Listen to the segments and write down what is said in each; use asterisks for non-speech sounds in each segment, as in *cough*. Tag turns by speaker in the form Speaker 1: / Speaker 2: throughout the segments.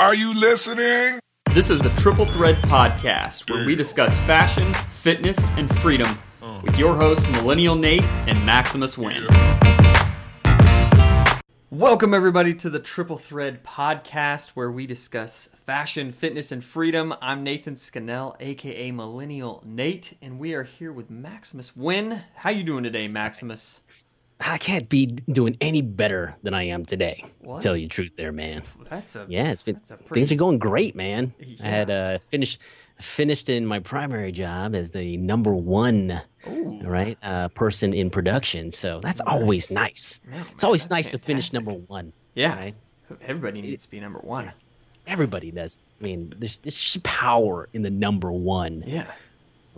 Speaker 1: Are you listening?
Speaker 2: This is the Triple Thread Podcast, where we discuss fashion, fitness, and freedom uh-huh. with your hosts, Millennial Nate and Maximus Wynn. Welcome, everybody, to the Triple Thread Podcast, where we discuss fashion, fitness, and freedom. I'm Nathan Scannell, aka Millennial Nate, and we are here with Maximus Wynn. How you doing today, Maximus?
Speaker 3: I can't be doing any better than I am today.
Speaker 2: What?
Speaker 3: Tell you the truth, there, man.
Speaker 2: That's a
Speaker 3: Yeah, it's been
Speaker 2: pretty-
Speaker 3: things are going great, man. I had uh, finished finished in my primary job as the number one
Speaker 2: Ooh.
Speaker 3: right uh, person in production. So that's always nice.
Speaker 2: Man,
Speaker 3: It's always nice to finish number one.
Speaker 2: Yeah,
Speaker 3: right?
Speaker 2: everybody needs to be number one.
Speaker 3: Everybody does. I mean, there's there's power in the number one.
Speaker 2: Yeah,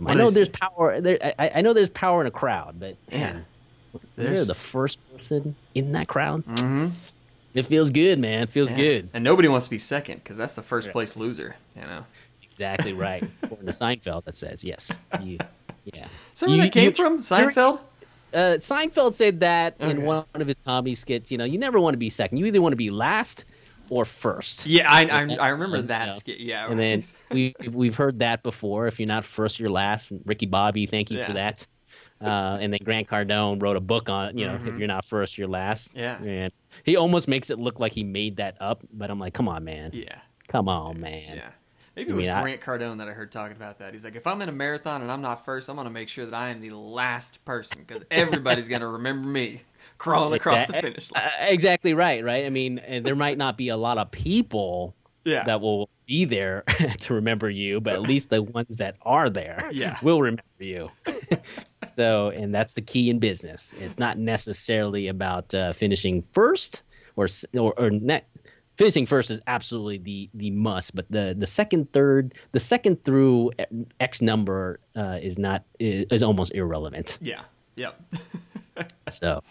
Speaker 3: I know there's power. There, I, I know there's power in a crowd, but man, you're the first person in that crowd.
Speaker 2: hmm
Speaker 3: It feels good, man. It feels
Speaker 2: Yeah.
Speaker 3: good.
Speaker 2: And nobody wants to be second because that's the first place loser. You know.
Speaker 3: Exactly right. *laughs* According to Seinfeld, that says yes. You, yeah.
Speaker 2: That where
Speaker 3: You-
Speaker 2: that came
Speaker 3: you-
Speaker 2: from? Seinfeld?
Speaker 3: Uh, Seinfeld said that
Speaker 2: Okay.
Speaker 3: in one of his comedy skits. You know, you never want to be second. You either want to be last or first.
Speaker 2: Yeah, I, I, I remember
Speaker 3: And,
Speaker 2: that
Speaker 3: you know,
Speaker 2: skit. Yeah.
Speaker 3: And then we we've heard that before. If you're not first, you're last. Ricky Bobby, thank you
Speaker 2: Yeah.
Speaker 3: for that. Uh, and then Grant Cardone wrote a book on you know if you're not first, you're last.
Speaker 2: Mm-hmm. Yeah.
Speaker 3: And he almost makes it look like he made that up, but I'm like, come on, man,
Speaker 2: yeah.
Speaker 3: come on, man.
Speaker 2: Yeah. Maybe it
Speaker 3: I
Speaker 2: was
Speaker 3: I-
Speaker 2: Grant Cardone that I heard talking about that. He's like, if I'm in a marathon and I'm not first, I'm going to make sure that I am the last person because everybody's going to remember me *laughs* crawling across the finish line.
Speaker 3: uh, exactly right, right. I mean, there might not be a lot of people
Speaker 2: Yeah.
Speaker 3: that will be there *laughs* to remember you, but at least the ones that are there *laughs*
Speaker 2: Yeah.
Speaker 3: will remember you. *laughs* so, and that's the key in business. It's not necessarily about uh, finishing first or or, or net. Finishing first is absolutely the the must, but the the second, third, the second through X number uh, is not is, is almost irrelevant.
Speaker 2: yeah. Yep.
Speaker 3: So,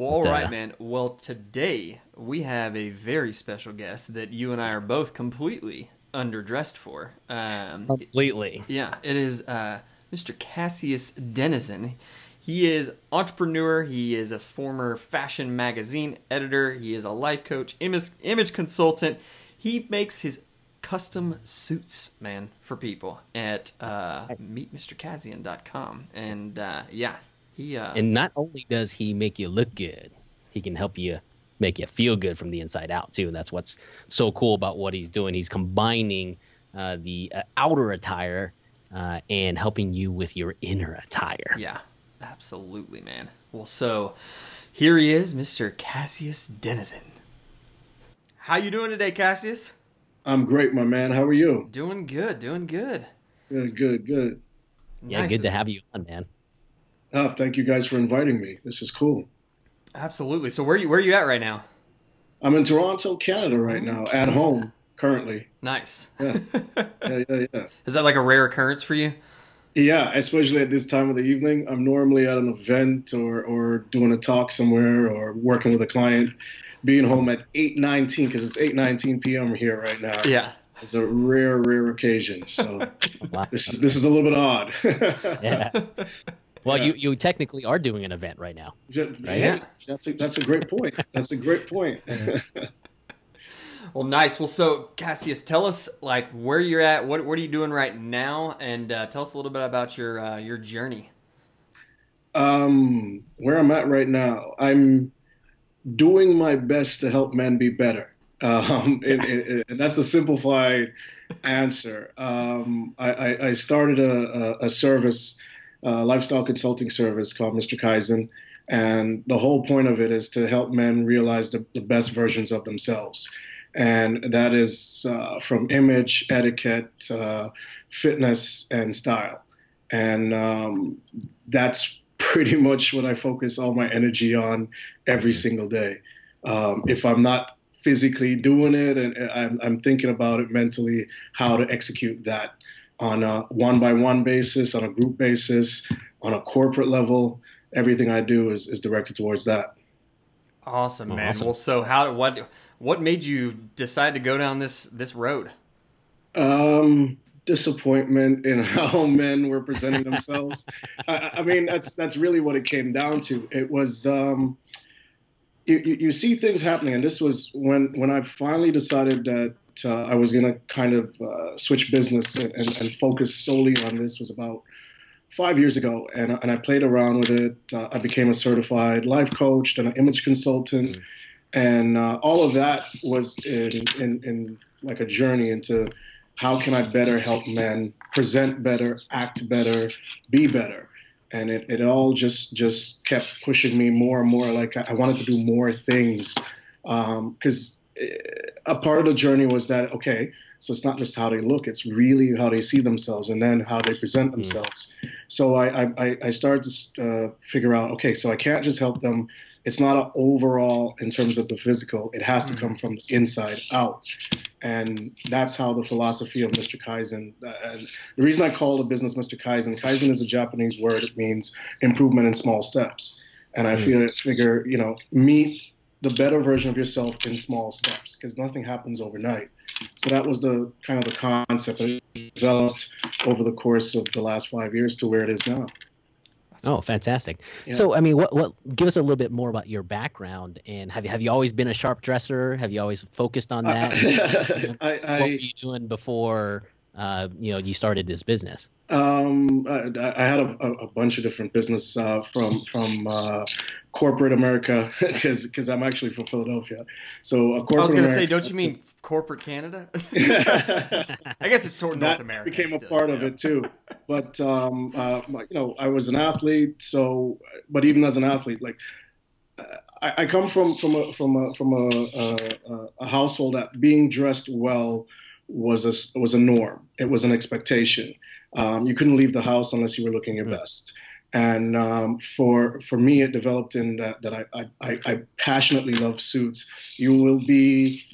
Speaker 2: Well, all
Speaker 3: uh,
Speaker 2: right, man. Well, today we have a very special guest that you and I are both completely underdressed for. Um,
Speaker 3: completely.
Speaker 2: Yeah, it is uh, Mr. Cassius Denizen. He is entrepreneur. He is a former fashion magazine editor. He is a life coach, image, image consultant. He makes his custom suits, man, for people at uh, meetmrkaizen.com. And uh, yeah, he uh,
Speaker 3: And not only does he make you look good, he can help you make you feel good from the inside out too. And that's what's so cool about what he's doing. He's combining uh, the uh, outer attire uh, and helping you with your inner attire.
Speaker 2: Yeah, absolutely, man. Well, so here he is, Mr. Cassius Denizen. How you doing today, Cassius?
Speaker 4: I'm great, my man. How are you?
Speaker 2: Doing good, doing good.
Speaker 4: Good, good, good.
Speaker 3: Yeah,
Speaker 2: Nice.
Speaker 3: good to have you on, man.
Speaker 4: Oh, thank you guys for inviting me. This is cool.
Speaker 2: Absolutely. So where you where are you at right now?
Speaker 4: I'm in Toronto, Canada right now, at home currently.
Speaker 2: Nice.
Speaker 4: Yeah, *laughs* yeah, yeah, yeah.
Speaker 2: Is that like a rare occurrence for you?
Speaker 4: Yeah, especially at this time of the evening. I'm normally at an event or, or doing a talk somewhere or working with a client. Being home at 8:19 because it's 8:19 p.m. here right now.
Speaker 2: Yeah.
Speaker 4: It's a rare, rare occasion. So *laughs*
Speaker 3: Wow.
Speaker 4: this is this is a little bit odd. *laughs*
Speaker 3: Yeah. Well,
Speaker 4: Yeah.
Speaker 3: you, you technically are doing an event right now.
Speaker 4: Ju-
Speaker 3: Right.
Speaker 4: hey, that's a, that's a great point. That's a great point. *laughs*
Speaker 2: Well, nice. Well, so Cassius, tell us like where you're at. What what are you doing right now? And uh, tell us a little bit about your uh, your journey.
Speaker 4: Um, where I'm at right now, I'm doing my best to help men be better. Um, *laughs* and, and- and that's the simplified answer. Um, I, I, I started a, a, a service, a lifestyle consulting service called Mr. Kaizen. And the whole point of it is to help men realize the, the best versions of themselves. And that is uh, from image, etiquette, uh, fitness, and style. And um, that's pretty *laughs* much what I focus all my energy on every single day. Um, if I'm not physically doing it and and I'm, I'm thinking about it mentally, how to execute that on a one by one basis, on a group basis, on a corporate level, everything I do is, is directed towards that.
Speaker 2: Awesome, man.
Speaker 3: Awesome.
Speaker 2: Well, so how what what made you decide to go down this this road?
Speaker 4: Um, disappointment in *laughs* how men were presenting themselves. I, I mean, that's that's really what it came down to. It was um, you, you, you see things happening, and this was when when I finally decided that uh, I was going to kind of uh, switch business and, and, and, focus solely on this was about five years ago. And, and I played around with it. Uh, I became a certified life coach and an image consultant. Mm-hmm. And uh, all of that was in, in, in like a journey into how can I better help men present better, act better, be better. And it, it all just just kept pushing me more and more. Like I wanted to do more things because um, a part of the journey was that okay so it's not just how they look it's really how they see themselves and then how they present mm. themselves mm. so I, I i started to uh, figure out okay so i can't just help them it's not an overall in terms of the physical it has to come mm. from the inside out and that's how the philosophy of mr kaizen uh, the reason i call the business mr kaizen kaizen is a japanese word it means improvement in small steps and i mm. feel figure you know meet the better version of yourself in small steps because nothing happens overnight. So that was the kind of the concept that developed over the course of the last five years to where it is now.
Speaker 3: Oh, fantastic! Yeah. So, I mean, what what give us a little bit more about your background and have you have you always been a sharp dresser? Have you always focused on that? *laughs*
Speaker 4: I, I,
Speaker 3: what were you doing before uh, you know you started this business?
Speaker 4: Um, I, I, had a, a, bunch of different business uh, from from uh, corporate America *laughs* because because I'm actually from Philadelphia. So a corporate.
Speaker 2: I was going to say, don't you mean *laughs* corporate Canada? *laughs* I guess it's toward North America.
Speaker 4: Became still, a part yeah. of it too. But um, uh, you know, I was an athlete. So, but even as an athlete, like. I, I come from from a from a from a, a, a household that being dressed well was a was a norm. It was an expectation. Um, you couldn't leave the house unless you were looking your best. And um, for for me, it developed in that that I, I, I passionately love suits. You will be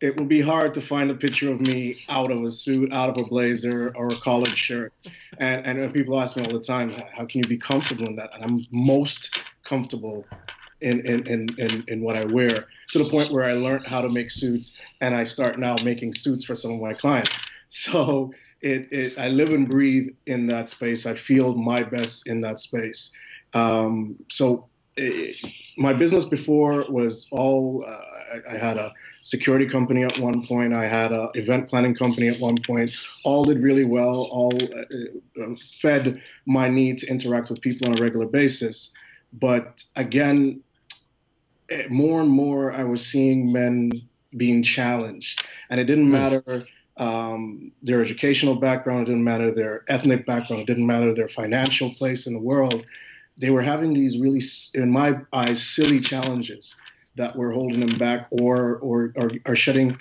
Speaker 4: it will be hard to find a picture of me out of a suit, out of a blazer or a collared shirt. And and people ask me all the time, how can you be comfortable in that? And I'm most comfortable in, in, in, in, in what I wear to the point where I learned how to make suits and I start now making suits for some of my clients. So it, it I live and breathe in that space. I feel my best in that space. Um, so it, my business before was all uh, I, I, had a security company at one point i had an event planning company at one point all did really well all uh, uh fed my need to interact with people on a regular basis but again Eh, more and more I was seeing men being challenged, and it didn't hmm. matter um, their educational background, didn't matter their ethnic background, didn't matter their financial place in the world. They were having these really, in my eyes, silly challenges that were holding them back or or or, or shedding,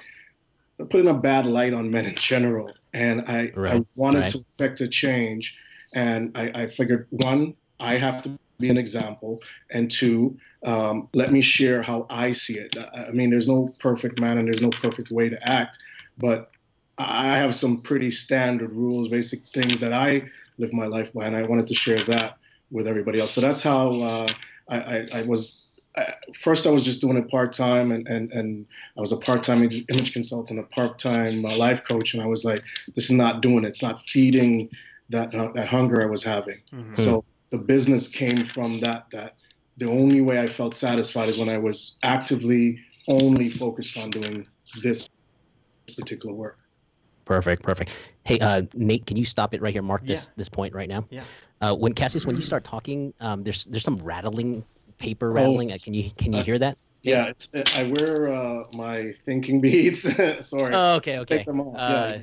Speaker 4: putting a bad light on men in general. And I, right, I wanted right. to effect a change, and I, I figured one, I have to be an example, and two, um, let me share how I see it. I mean, there's no perfect man and there's no perfect way to act, but I have some pretty standard rules, basic things that I live my life by, and I wanted to share that with everybody else. So that's how uh, I, I, I, was. first, I was just doing it part time, and, and, and I was a part time image consultant, a part time uh, life coach, and I was like, this is not doing it. It's not feeding that uh, that hunger I was having. Mm-hmm. So the business came from that that the only way I felt satisfied is when I was actively only focused on doing this particular work.
Speaker 3: Perfect, perfect. Hey, uh, Nate, can you stop it right here? Mark this
Speaker 2: yeah.
Speaker 3: this point right now.
Speaker 2: Yeah.
Speaker 3: Uh, when Cassius, when you start talking, um, there's there's some rattling, paper rattling. Oh, uh, can you can you hear that?
Speaker 4: Yeah, I wear uh, my thinking beads. *laughs* Sorry.
Speaker 3: Oh, okay, okay. Take them off. Uh, yeah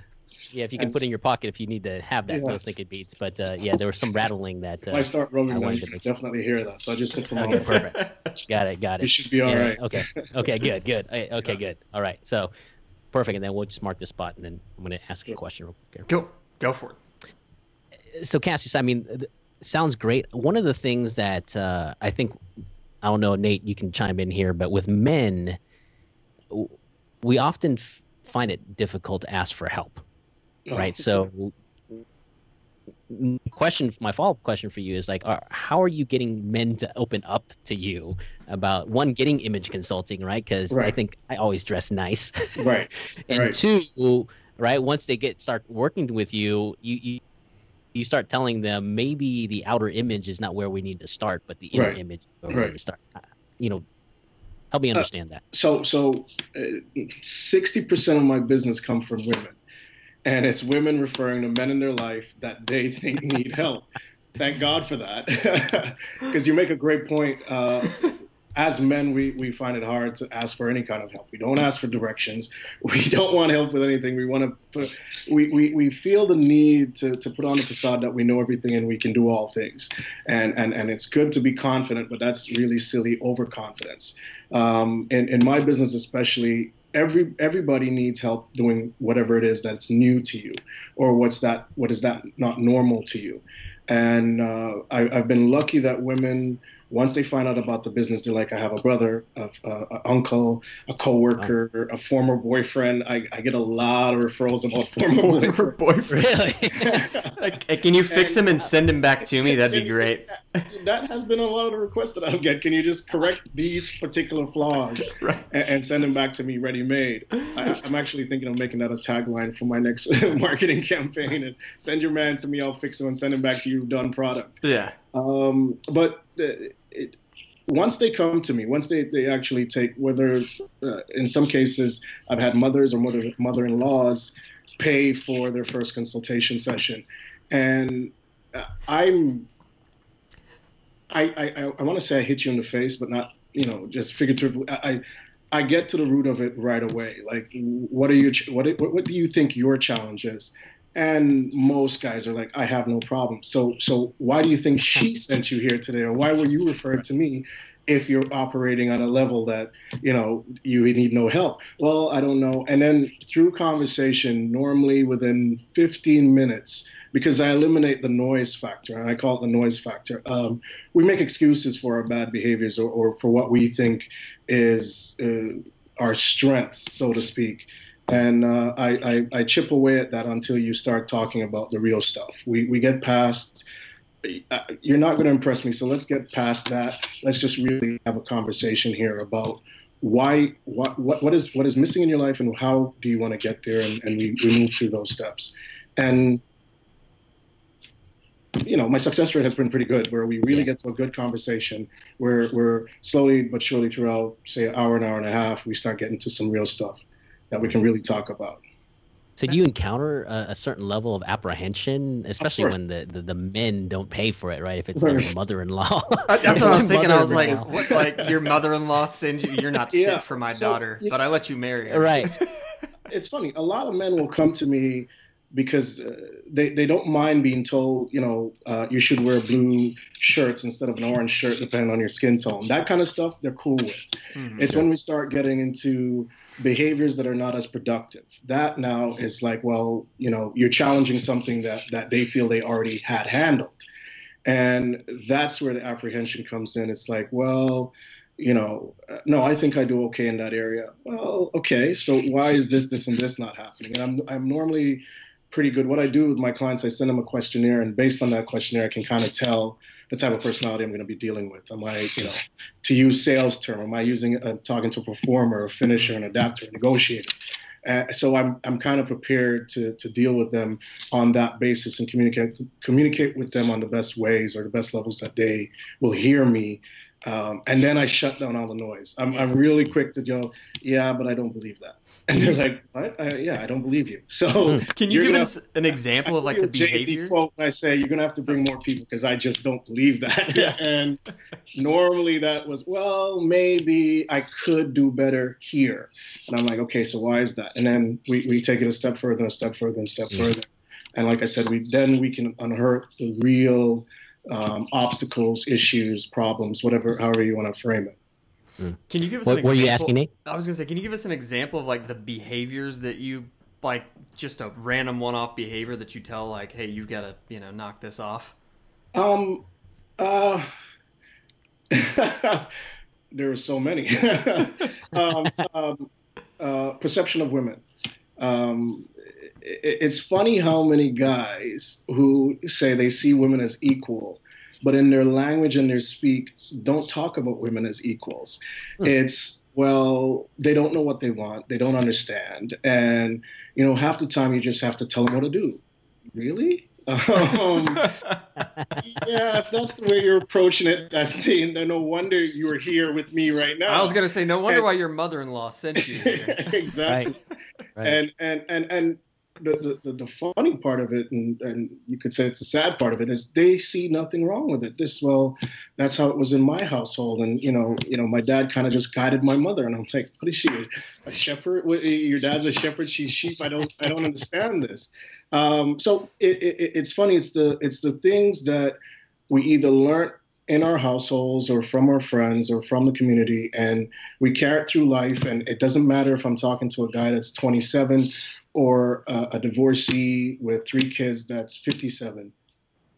Speaker 3: yeah, if you can and, put in your pocket if you need to have that yeah. those naked beats. But uh, yeah, there was some rattling that. Uh,
Speaker 4: if I start rolling, them, you definitely hear that. So I just took them
Speaker 3: okay, Perfect. Got it. Got *laughs* it.
Speaker 4: You should be all yeah, right.
Speaker 3: Okay. *laughs* Okay. Good. Good. Okay. Good. All right. So perfect. And then we'll just mark the spot, and then I'm going to ask a question real quick.
Speaker 2: Go. Go for
Speaker 3: it. So Cassius, I mean, sounds great. One of the things that uh, I think, I don't know, Nate, you can chime in here, but with men, we often f- find it difficult to ask for help right? So, question, my follow up question for you is like, are, how are you getting men to open up to you about one, getting image consulting, right? Because right. I think I always dress nice, *laughs*
Speaker 4: right?
Speaker 3: and
Speaker 4: right.
Speaker 3: two, right, once they get start working with you, you you you start telling them maybe the outer image is not where we need to start, but the inner
Speaker 4: right.
Speaker 3: image is where we need to start. You know, Help me understand uh, that.
Speaker 4: So, so uh, sixty uh, percent of my business come from women, and it's women referring to men in their life that they think *laughs* need help. Thank God for that, *laughs* because you make a great point. Uh, as men, we, we find it hard to ask for any kind of help. We don't ask for directions. *laughs* We don't want help with anything. We want to put, we, we, we feel the need to, to put on a facade that we know everything and we can do all things. And, and, and it's good to be confident, but that's really silly overconfidence. Um, in, in my business, especially, every everybody needs help doing whatever it is that's new to you or what's that what is that not normal to you. And uh, I, i've been lucky that women once they find out about the business, they're like, I have a brother, a, a, a uncle, a coworker, wow. a former boyfriend. I, I, get a lot of referrals about *laughs* former, former
Speaker 2: boyfriends. Really? *laughs* can you fix and, him and send him back to me? *laughs* That'd be great.
Speaker 4: That has been a lot of the requests that I get. Can you just correct these particular flaws right. and, and, send them back to me ready made? I, am actually thinking of making that a tagline for my next marketing campaign and send your man to me, I'll fix him and send him back to you done product.
Speaker 2: Yeah.
Speaker 4: Um, but it, once they come to me, once they, they actually take, whether uh, in some cases I've had mothers or mother mother-in-laws pay for their first consultation session, and uh, I'm I I, I want to say I hit you in the face, but not you know just figuratively. I I get to the root of it right away. Like, what are you what, what do you think your challenge is? And most guys are like i have no problem. So so why do you think *laughs* she sent you here today? Or why were you referred to me if you're operating on a level that you know you need no help? Well i don't know. And then through conversation normally within 15 minutes because i eliminate the noise factor and i call it the noise factor um, we make excuses for our bad behaviors or, or for what we think is uh, our strengths so to speak and uh, I, I, I, chip away at that until you start talking about the real stuff. We, we get past, uh, you're not going to impress me, so let's get past that. Let's just really have a conversation here about why, what, what, what is what is missing in your life, and how do you want to get there, and, and we, we move through those steps. And you know, my success rate has been pretty good, where we really get to a good conversation, where we're slowly but surely throughout, say, an hour, an hour and a half, we start getting to some real stuff that we can really talk about.
Speaker 3: So do you encounter a, a certain level of apprehension, especially when the, the, the, men don't pay for it, right? If it's their mother-in-law.
Speaker 2: That's what I was *laughs* thinking. I was like, what, like your mother-in-law sends you, you're not yeah. fit for my so, daughter, but I let you marry her.
Speaker 3: Right. *laughs*
Speaker 4: it's funny. A lot of men will come to me because uh, they, they don't mind being told, you know, uh, you should wear blue shirts instead of an orange shirt, depending on your skin tone. That kind of stuff, they're cool with. Mm-hmm. It's when we start getting into behaviors that are not as productive. That now is like, well, you know, you're challenging something that, that they feel they already had handled. And that's where the apprehension comes in. It's like, well, you know, uh, no, I think I do okay in that area. Well, okay, so why is this, this, and this not happening? And I'm, I'm normally pretty good. What I do with my clients, I send them a questionnaire, and based on that questionnaire, I can kind of tell the type of personality I'm going to be dealing with. Am I, you know, to use sales term, am I using uh, talking to a performer, a finisher, an adapter, a negotiator? Uh, so I'm I'm kind of prepared to to deal with them on that basis and communicate communicate with them on the best ways or the best levels that they will hear me um, and then I shut down all the noise. I'm, I'm really quick to go, yeah, but I don't believe that. And they're like, what? I, yeah, I don't believe you. So
Speaker 2: hmm. can you give us an example I, of like the behavior?
Speaker 4: Quote, I say you're gonna have to bring more people because I just don't believe that. Yeah. *laughs* and normally that was, well, maybe I could do better here. And I'm like, okay, so why is that? And then we, we take it a step further, and a step further, and a step mm-hmm. further. And like I said, we then we can unearth the real um, obstacles, issues, problems, whatever, however you want to frame it.
Speaker 2: Mm. Can you give us
Speaker 3: what,
Speaker 2: an example?
Speaker 3: What are you asking me?
Speaker 2: I was gonna say, can you give us an example of like the behaviors that you like, just a random one-off behavior that you tell like, hey, you've got to you know knock this off.
Speaker 4: Um, uh, *laughs* there are so many. *laughs* um, um, uh, perception of women. Um, it's funny how many guys who say they see women as equal, but in their language and their speak don't talk about women as equals. Hmm. It's well, they don't know what they want, they don't understand, and you know half the time you just have to tell them what to do. Really? *laughs* Um, *laughs* yeah, if that's the way you're approaching it, that's the, no wonder you're here with me right now.
Speaker 2: I was gonna say, no wonder and, why your mother-in-law sent you here. *laughs*
Speaker 4: exactly. Right. Right. And and and and the, the, the funny part of it, and, and you could say it's the sad part of it, is they see nothing wrong with it. This well, that's how it was in my household, and you know, you know, my dad kind of just guided my mother, and I'm like, what is she, a shepherd? Your dad's a shepherd, she's sheep. I don't, I don't understand this. Um, so it, it, it's funny. It's the it's the things that we either learn in our households or from our friends or from the community and we carry it through life and it doesn't matter if i'm talking to a guy that's 27 or uh, a divorcee with three kids that's 57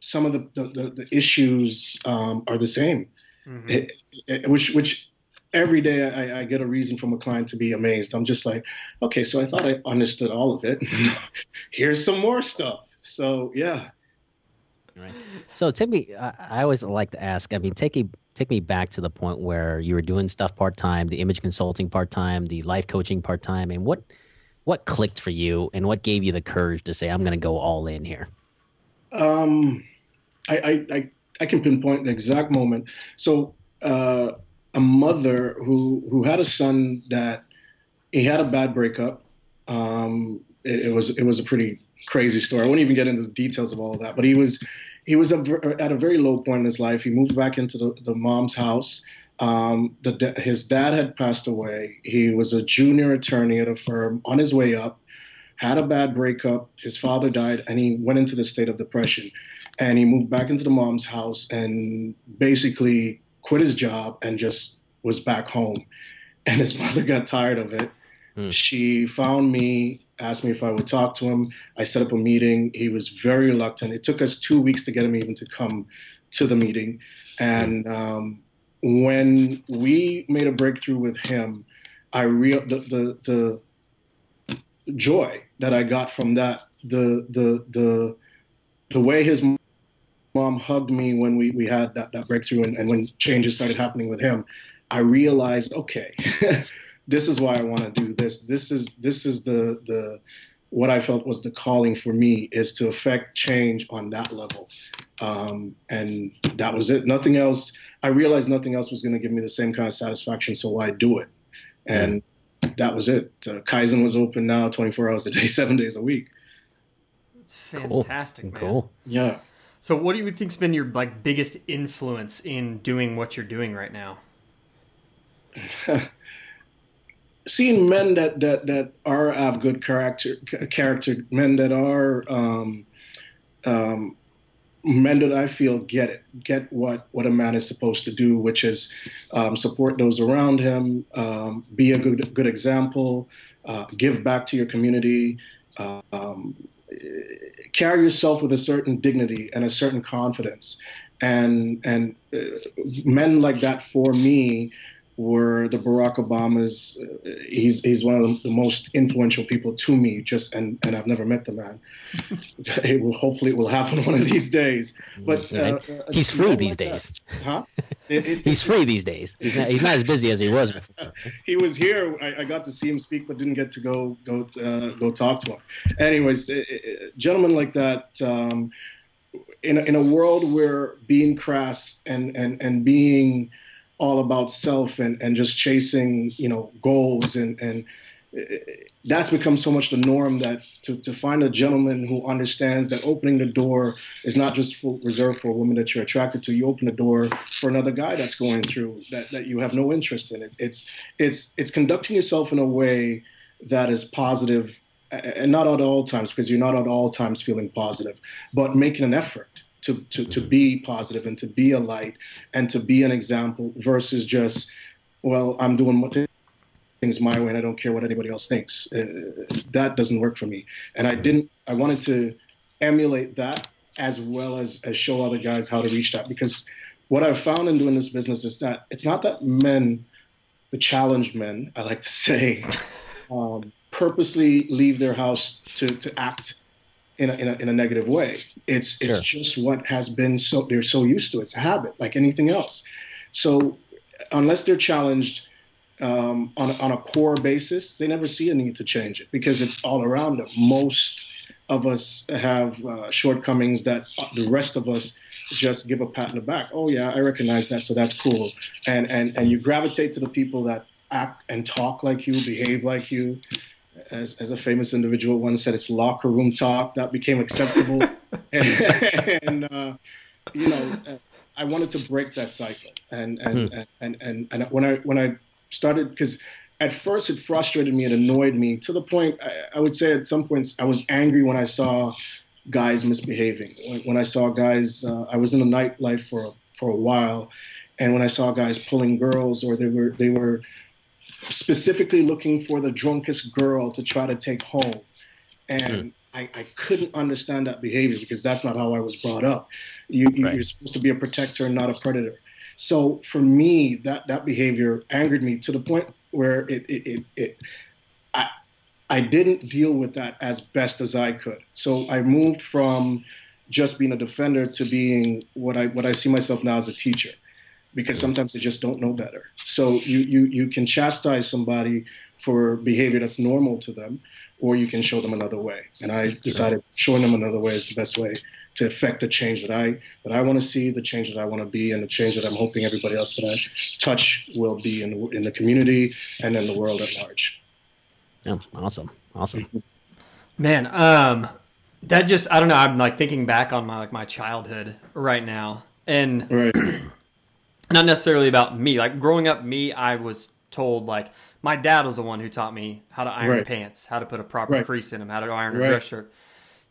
Speaker 4: some of the, the, the issues um, are the same. Mm-hmm. it, it, which which every day I, I, get a reason from a client to be amazed. I'm just like okay so i thought i understood all of it. *laughs* Here's some more stuff. So yeah
Speaker 3: right? So take me I, I always like to ask i mean take me take me back to the point where you were doing stuff part-time the image consulting part-time the life coaching part-time and what what clicked for you and what gave you the courage to say i'm going to go all in here
Speaker 4: um I, I i i can pinpoint the exact moment. So uh a mother who who had a son that he had a bad breakup um it, it was it was a pretty crazy story i won't even get into the details of all of that but he was he was a, at a very low point in his life he moved back into the, the mom's house um, the, his dad had passed away. He was a junior attorney at a firm on his way up, had a bad breakup. His father died, and he went into the state of depression. And he moved back into the mom's house and basically quit his job and just was back home. And his *laughs* mother got tired of it. Hmm. She found me, asked me if I would talk to him. I set up a meeting. He was very reluctant. It took us two weeks to get him even to come to the meeting. And um, when we made a breakthrough with him, I real the, the the joy that I got from that, the the the the way his mom hugged me when we, we had that, that breakthrough and, and when changes started happening with him, I realized, okay, *laughs* this is why I want to do this. This is this is the the what I felt was the calling for me is to affect change on that level. Um, and that was it. Nothing else. I realized nothing else was going to give me the same kind of satisfaction, so why do it? And that was it. Uh, Kaizen was open now, 24 hours a day, *laughs* seven days a week.
Speaker 2: It's fantastic, cool. man. Cool.
Speaker 4: Yeah.
Speaker 2: So, what do you think's been your like biggest influence in doing what you're doing right now? *laughs*
Speaker 4: Seeing men that that that are have good character, character men that are um, um, men that I feel get it, get what what a man is supposed to do, which is um, support those around him, um, be a good good example, uh, give back to your community, um, carry yourself with a certain dignity and a certain confidence, and and uh, men like that for me were the Barack Obamas. Uh, he's he's one of the most influential people to me. Just and and I've never met the man. *laughs* it will hopefully it will happen one of these days. But uh,
Speaker 3: he's free these days.
Speaker 4: Huh?
Speaker 3: It, *laughs* it, he's free these days. He's not, he's not as busy as he was before. *laughs*
Speaker 4: he was here. I, I, got to see him speak, but didn't get to go go uh, go talk to him. Anyways, gentlemen like that. Um, in a, in a world where being crass and and and being all about self and, and just chasing, you know, goals and, and uh, that's become so much the norm that to, to find a gentleman who understands that opening the door is not just for, reserved for a woman that you're attracted to. You open the door for another guy that's going through that, that you have no interest in. It. It's it's it's conducting yourself in a way that is positive, and not at all times because you're not at all times feeling positive, but making an effort to, to, to be positive and to be a light and to be an example versus just, well, I'm doing what things my way and I don't care what anybody else thinks. Uh, that doesn't work for me. And I didn't, I wanted to emulate that as well as, as show other guys how to reach that because what I've found in doing this business is that it's not that men, the challenged men, I like to say, *laughs* um, purposely leave their house to, to act in a, in a, in a negative way. It's it's sure. just what has been so they're so used to. It's a habit, like anything else. So unless they're challenged um, on on a core basis, they never see a need to change it because it's all around them. Most of us have uh, shortcomings that the rest of us just give a pat on the back. Oh yeah, I recognize that, so that's cool. And and and you gravitate to the people that act and talk like you, behave like you. As, as a famous individual once said, it's locker room talk that became acceptable. and, *laughs* and uh, you know, I wanted to break that cycle. And and, hmm. and, and, and when I when I started because at first it frustrated me, it annoyed me to the point I, I, would say at some points I was angry when I saw guys misbehaving. When, when I saw guys, uh, I was in the nightlife for a, for a while, and when I saw guys pulling girls or they were they were specifically looking for the drunkest girl to try to take home, and. Mm. I, I, couldn't understand that behavior because that's not how I was brought up. You, you, are supposed to be a protector and not a predator. So for me, that that behavior angered me to the point where it it, it, it I I didn't deal with that as best as I could. So I moved from just being a defender to being what I what I see myself now as a teacher because sometimes they just don't know better. So you you you can chastise somebody for behavior that's normal to them, or you can show them another way. And I decided showing them another way is the best way to affect the change that I that I want to see, the change that I want to be, and the change that I'm hoping everybody else that I touch will be in the, in the community and in the world at large.
Speaker 3: Yeah, awesome, awesome.
Speaker 2: Man, um, that just I don't know. I'm like thinking back on my like my childhood right now, and right. *clears throat* not necessarily about me. Like growing up, me, I was told like my dad was the one who taught me how to iron right. pants, how to put a proper right. crease in them, how to iron a dress shirt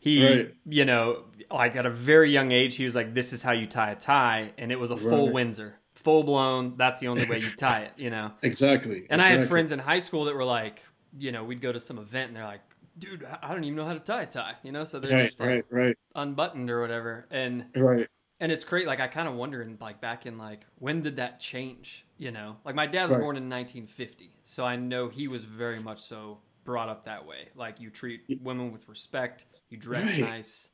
Speaker 2: he right. you know like at a very young age he was like this is how you tie a tie and it was a full windsor full blown that's the only way you tie it you know
Speaker 4: exactly
Speaker 2: and
Speaker 4: exactly.
Speaker 2: i had friends in high school that were like you know we'd go to some event and they're like dude i don't even know how to tie a tie you know so they're
Speaker 4: right,
Speaker 2: just like
Speaker 4: right, right.
Speaker 2: unbuttoned or whatever and
Speaker 4: right
Speaker 2: and it's great like i kind of wondering like back in like when did that change you know like my dad was born in 1950 so i know he was very much so brought up that way like you treat women with respect you dress right. nice.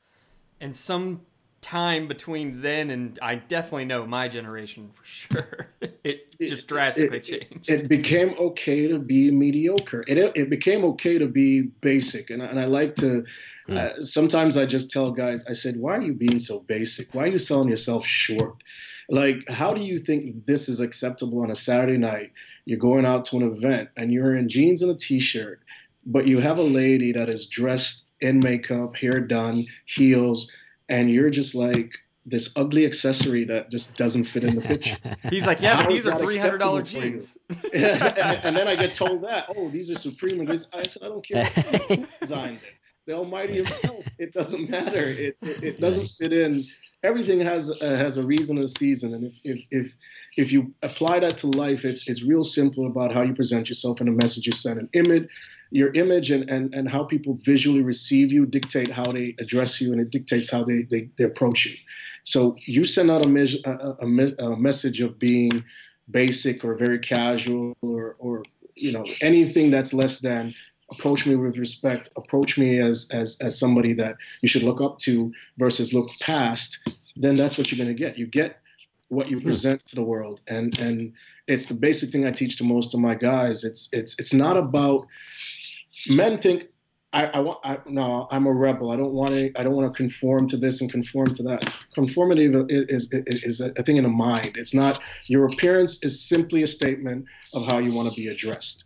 Speaker 2: And some time between then and I definitely know my generation for sure. *laughs* it just drastically
Speaker 4: it,
Speaker 2: changed.
Speaker 4: It, it, became okay to be mediocre. It it became okay to be basic, and and I like to. Hmm. Uh, sometimes I just tell guys, I said, "Why are you being so basic? Why are you selling yourself short? Like, how do you think this is acceptable on a Saturday night? You're going out to an event and you're in jeans and a t-shirt, but you have a lady that is dressed in makeup, hair done, heels, and you're just like this ugly accessory that just doesn't fit in the picture. *laughs*
Speaker 2: He's like, yeah, but these are three hundred dollar jeans.
Speaker 4: and, *laughs* and, then I get told that, oh, these are Supreme. And I said, I don't care who *laughs* designed it. The Almighty Himself. *laughs* It doesn't matter. It it, it doesn't fit in. Everything has uh, has a reason and a season, and if, if if if you apply that to life, it's it's real simple about how you present yourself and the message you send. An image, your image and, and, and how people visually receive you dictate how they address you and it dictates how they, they, they approach you. So you send out a, me- a, a, a, message of being basic or very casual or, or you know anything that's less than approach me with respect approach me as as as somebody that you should look up to versus look past then that's what you're going to get. You get what you hmm. present to the world. And and it's the basic thing i teach to most of my guys. It's it's it's not about men think I, I want I, no I'm a rebel. I don't want to I don't want to conform to this and conform to that. Conformity is, is, is a thing in the mind. It's not your appearance is simply a statement of how you want to be addressed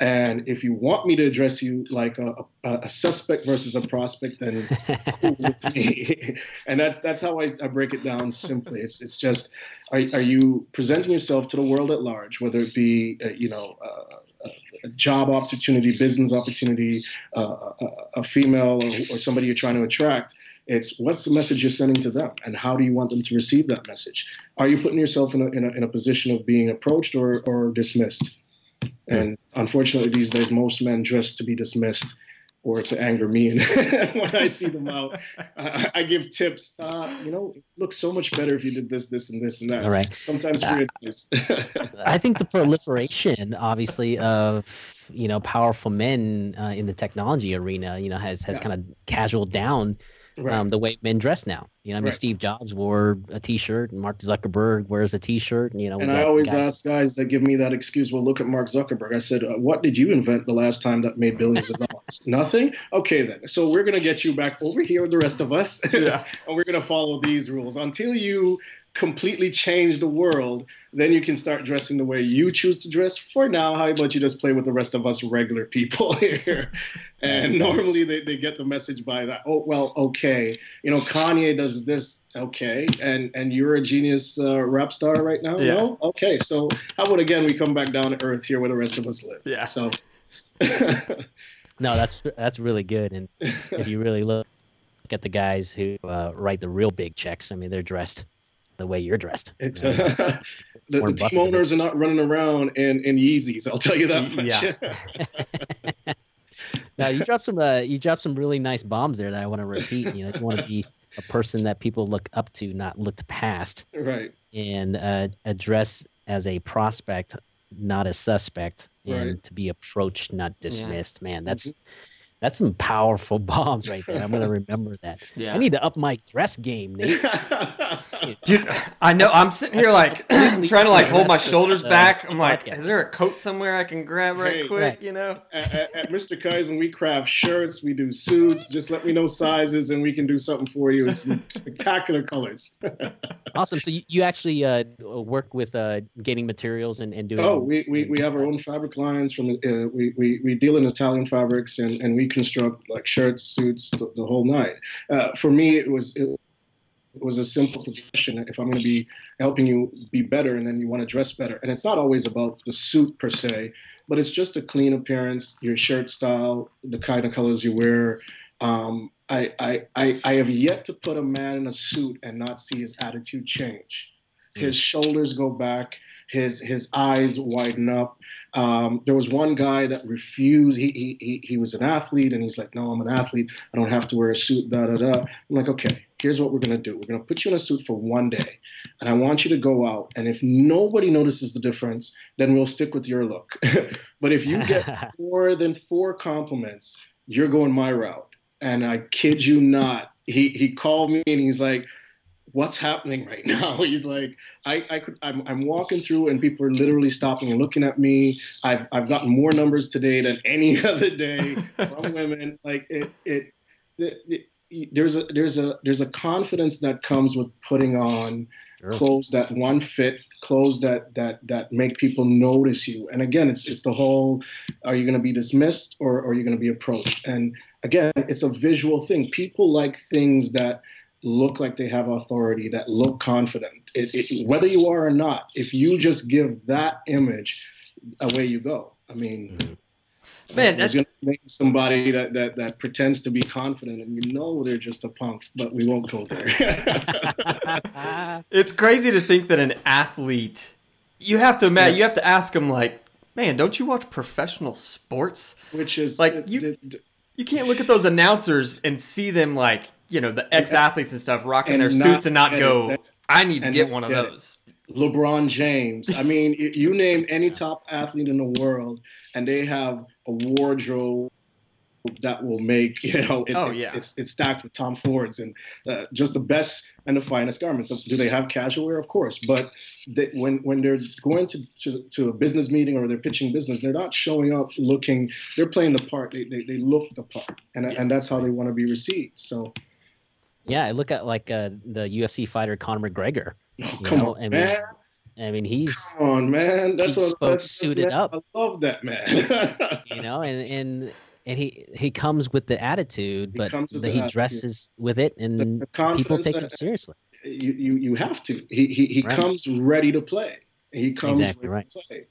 Speaker 4: and if you want me to address you like a, a, a suspect versus a prospect, then *laughs* cool with me. *laughs* and that's that's how I, I, break it down simply. It's it's just are, are you presenting yourself to the world at large, whether it be uh, you know uh, a job opportunity, business opportunity, uh, a, a, female or, or, somebody you're trying to attract. It's what's the message you're sending to them, and how do you want them to receive that message? Are you putting yourself in a, in a, in a position of being approached or, or dismissed? And unfortunately, these days, most men dress to be dismissed or to anger me. *laughs* And when I see them out, I, I give tips. Uh, you know, it looks so much better if you did this, this, and this, and that.
Speaker 3: All right.
Speaker 4: Sometimes uh, *laughs*
Speaker 3: I think the proliferation, obviously, of you know powerful men uh, in the technology arena, you know, has has yeah. kind of casual down
Speaker 4: Right.
Speaker 3: um, the way men dress now. You know, I mean,
Speaker 4: Right.
Speaker 3: Steve Jobs wore a T-shirt, and Mark Zuckerberg wears a T-shirt. And, you know,
Speaker 4: And I always
Speaker 3: guys-
Speaker 4: ask guys that give me that excuse. Well, look at Mark Zuckerberg. I said, uh, "What did you invent the last time that made billions of dollars? *laughs* Nothing. Okay, then. So we're gonna get you back over here with the rest of us,
Speaker 2: Yeah. *laughs*
Speaker 4: and we're gonna follow these rules until you completely change the world. Then you can start dressing the way you choose to dress. For now, how about you just play with the rest of us regular people *laughs* here? And normally they, they get the message by that. Oh well, okay. You know, Kanye does this. Okay, and and you're a genius uh, rap star right now.
Speaker 2: Yeah.
Speaker 4: No, okay. So how about again we come back down to earth here where the rest of us live?
Speaker 2: Yeah.
Speaker 4: So. *laughs*
Speaker 3: No, that's that's really good. And if you really look at the guys who uh, write the real big checks, I mean, they're dressed the way you're dressed. You *laughs* know?
Speaker 4: the, the team owners are not running around in, in Yeezys. I'll tell you that much.
Speaker 2: Yeah. *laughs*
Speaker 3: now you dropped some uh, you dropped some really nice bombs there that I want to repeat. You know, you want to be a person that people look up to, not looked past,
Speaker 4: right.
Speaker 3: and uh, address as a prospect, not a suspect, and
Speaker 4: Right. Mm-hmm.
Speaker 3: to be approached, not dismissed. Man, that's that's some powerful *laughs* bombs right there. I'm gonna *laughs* remember that.
Speaker 2: Yeah.
Speaker 3: I need to up my dress game, Nate. *laughs*
Speaker 2: Dude, I know. I'm sitting here like *clears throat* trying to like hold my shoulders back. I'm like, is there a coat somewhere I can grab right
Speaker 4: Hey.
Speaker 2: quick?
Speaker 3: Right.
Speaker 2: You know?
Speaker 4: at, at, at Mr. Kaizen, we craft shirts, we do suits. Just let me know sizes, and we can do something for you in some spectacular colors.
Speaker 3: Awesome. So you, you actually uh, work with uh, getting materials and, and doing.
Speaker 4: Oh, we, we, we have our own fabric lines. From uh, we, we we deal in Italian fabrics, and, and we construct like shirts, suits, the, the whole night. Uh, for me, it was it, was a simple progression. If I'm going to be helping you be better, and then you want to dress better, and it's not always about the suit per se, but it's just a clean appearance, your shirt style, the kind of colors you wear. Um, I, I, I, I have yet to put a man in a suit and not see his attitude change. His shoulders go back, his his eyes widen up. Um, there was one guy that refused. He, he he he was an athlete, and he's like, "No, I'm an athlete. I don't have to wear a suit." Da da da. I'm like, "Okay, here's what we're gonna do. We're gonna put you in a suit for one day, and I want you to go out. And if nobody notices the difference, then we'll stick with your look. *laughs* but if you get *laughs* more than four compliments, you're going my route." And I kid you not, he he called me and he's like, "What's happening right now?" *laughs* He's like, "I I could I'm I'm walking through and people are literally stopping and looking at me. I've I've gotten more numbers today than *laughs* any other day from *laughs* women. Like it it." it, it there's a there's a there's a confidence that comes with putting on
Speaker 3: Sure.
Speaker 4: clothes that one fit clothes that that that make people notice you and again it's it's the whole are you going to be dismissed or, or are you going to be approached and again it's a visual thing people like things that look like they have authority that look confident it, it, whether you are or not if you just give that image away you go i mean
Speaker 3: Mhm.
Speaker 2: Man, that's
Speaker 4: gonna somebody that, that that pretends to be confident and you know they're just a punk but we won't go there *laughs*
Speaker 2: it's crazy to think that an athlete. You have to imagine. You have to ask them like, man, don't you watch professional sports?
Speaker 4: which is
Speaker 2: Like,
Speaker 4: it-
Speaker 2: you-
Speaker 4: it-
Speaker 2: You can't look at those announcers and see them like you know the ex athletes and stuff rocking
Speaker 4: And
Speaker 2: their
Speaker 4: not
Speaker 2: suits and not
Speaker 4: get
Speaker 2: go. I need to get one of those.
Speaker 4: LeBron James. I mean, you name any top athlete in the world, and they have a wardrobe that will make you know. It's,
Speaker 2: Oh, yeah.
Speaker 4: it's, it's stacked with Tom Fords and uh, just the best and the finest garments. Do they have casual wear? Of course, but they, when when they're going to, to to a business meeting or they're pitching business, they're not showing up looking. They're playing the part. They they, they look the part, and and that's how they want to be received. So
Speaker 3: Yeah, I look at like uh, the UFC fighter Conor McGregor. *laughs*
Speaker 4: oh, come
Speaker 3: know,
Speaker 4: on,
Speaker 3: I mean,
Speaker 4: man.
Speaker 3: I mean, he's
Speaker 4: Come on, man. That's what that's,
Speaker 3: suited
Speaker 4: man,
Speaker 3: up.
Speaker 4: I love that man. *laughs*
Speaker 3: you know, and and and he he comes with the attitude,
Speaker 4: He
Speaker 3: but the,
Speaker 4: the
Speaker 3: he
Speaker 4: attitude.
Speaker 3: dresses with it, and people take him seriously.
Speaker 4: you, you you have to. He he, he
Speaker 3: Right.
Speaker 4: comes ready to play. He comes
Speaker 3: Exactly
Speaker 4: ready
Speaker 3: right.
Speaker 4: to play.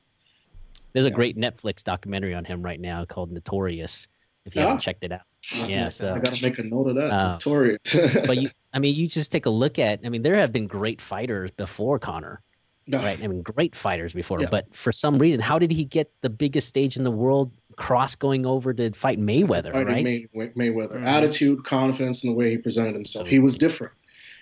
Speaker 3: There's a great Netflix documentary on him right now called Notorious. If you
Speaker 4: Yeah?
Speaker 3: haven't checked it out, Yeah, so-
Speaker 4: I got to make a note of that. Notorious. *laughs*
Speaker 3: but you, I mean, you just take a look at. I mean, there have been great fighters before Conor,
Speaker 4: No,
Speaker 3: right? I mean, great fighters before,
Speaker 4: Yeah.
Speaker 3: but for some reason, how did he get the biggest stage in the world? Cross going over to fight Mayweather,
Speaker 4: fighting
Speaker 3: right?
Speaker 4: May, May- Mayweather.
Speaker 2: Mhm.
Speaker 4: Attitude, confidence, and the way he presented himself. He was different.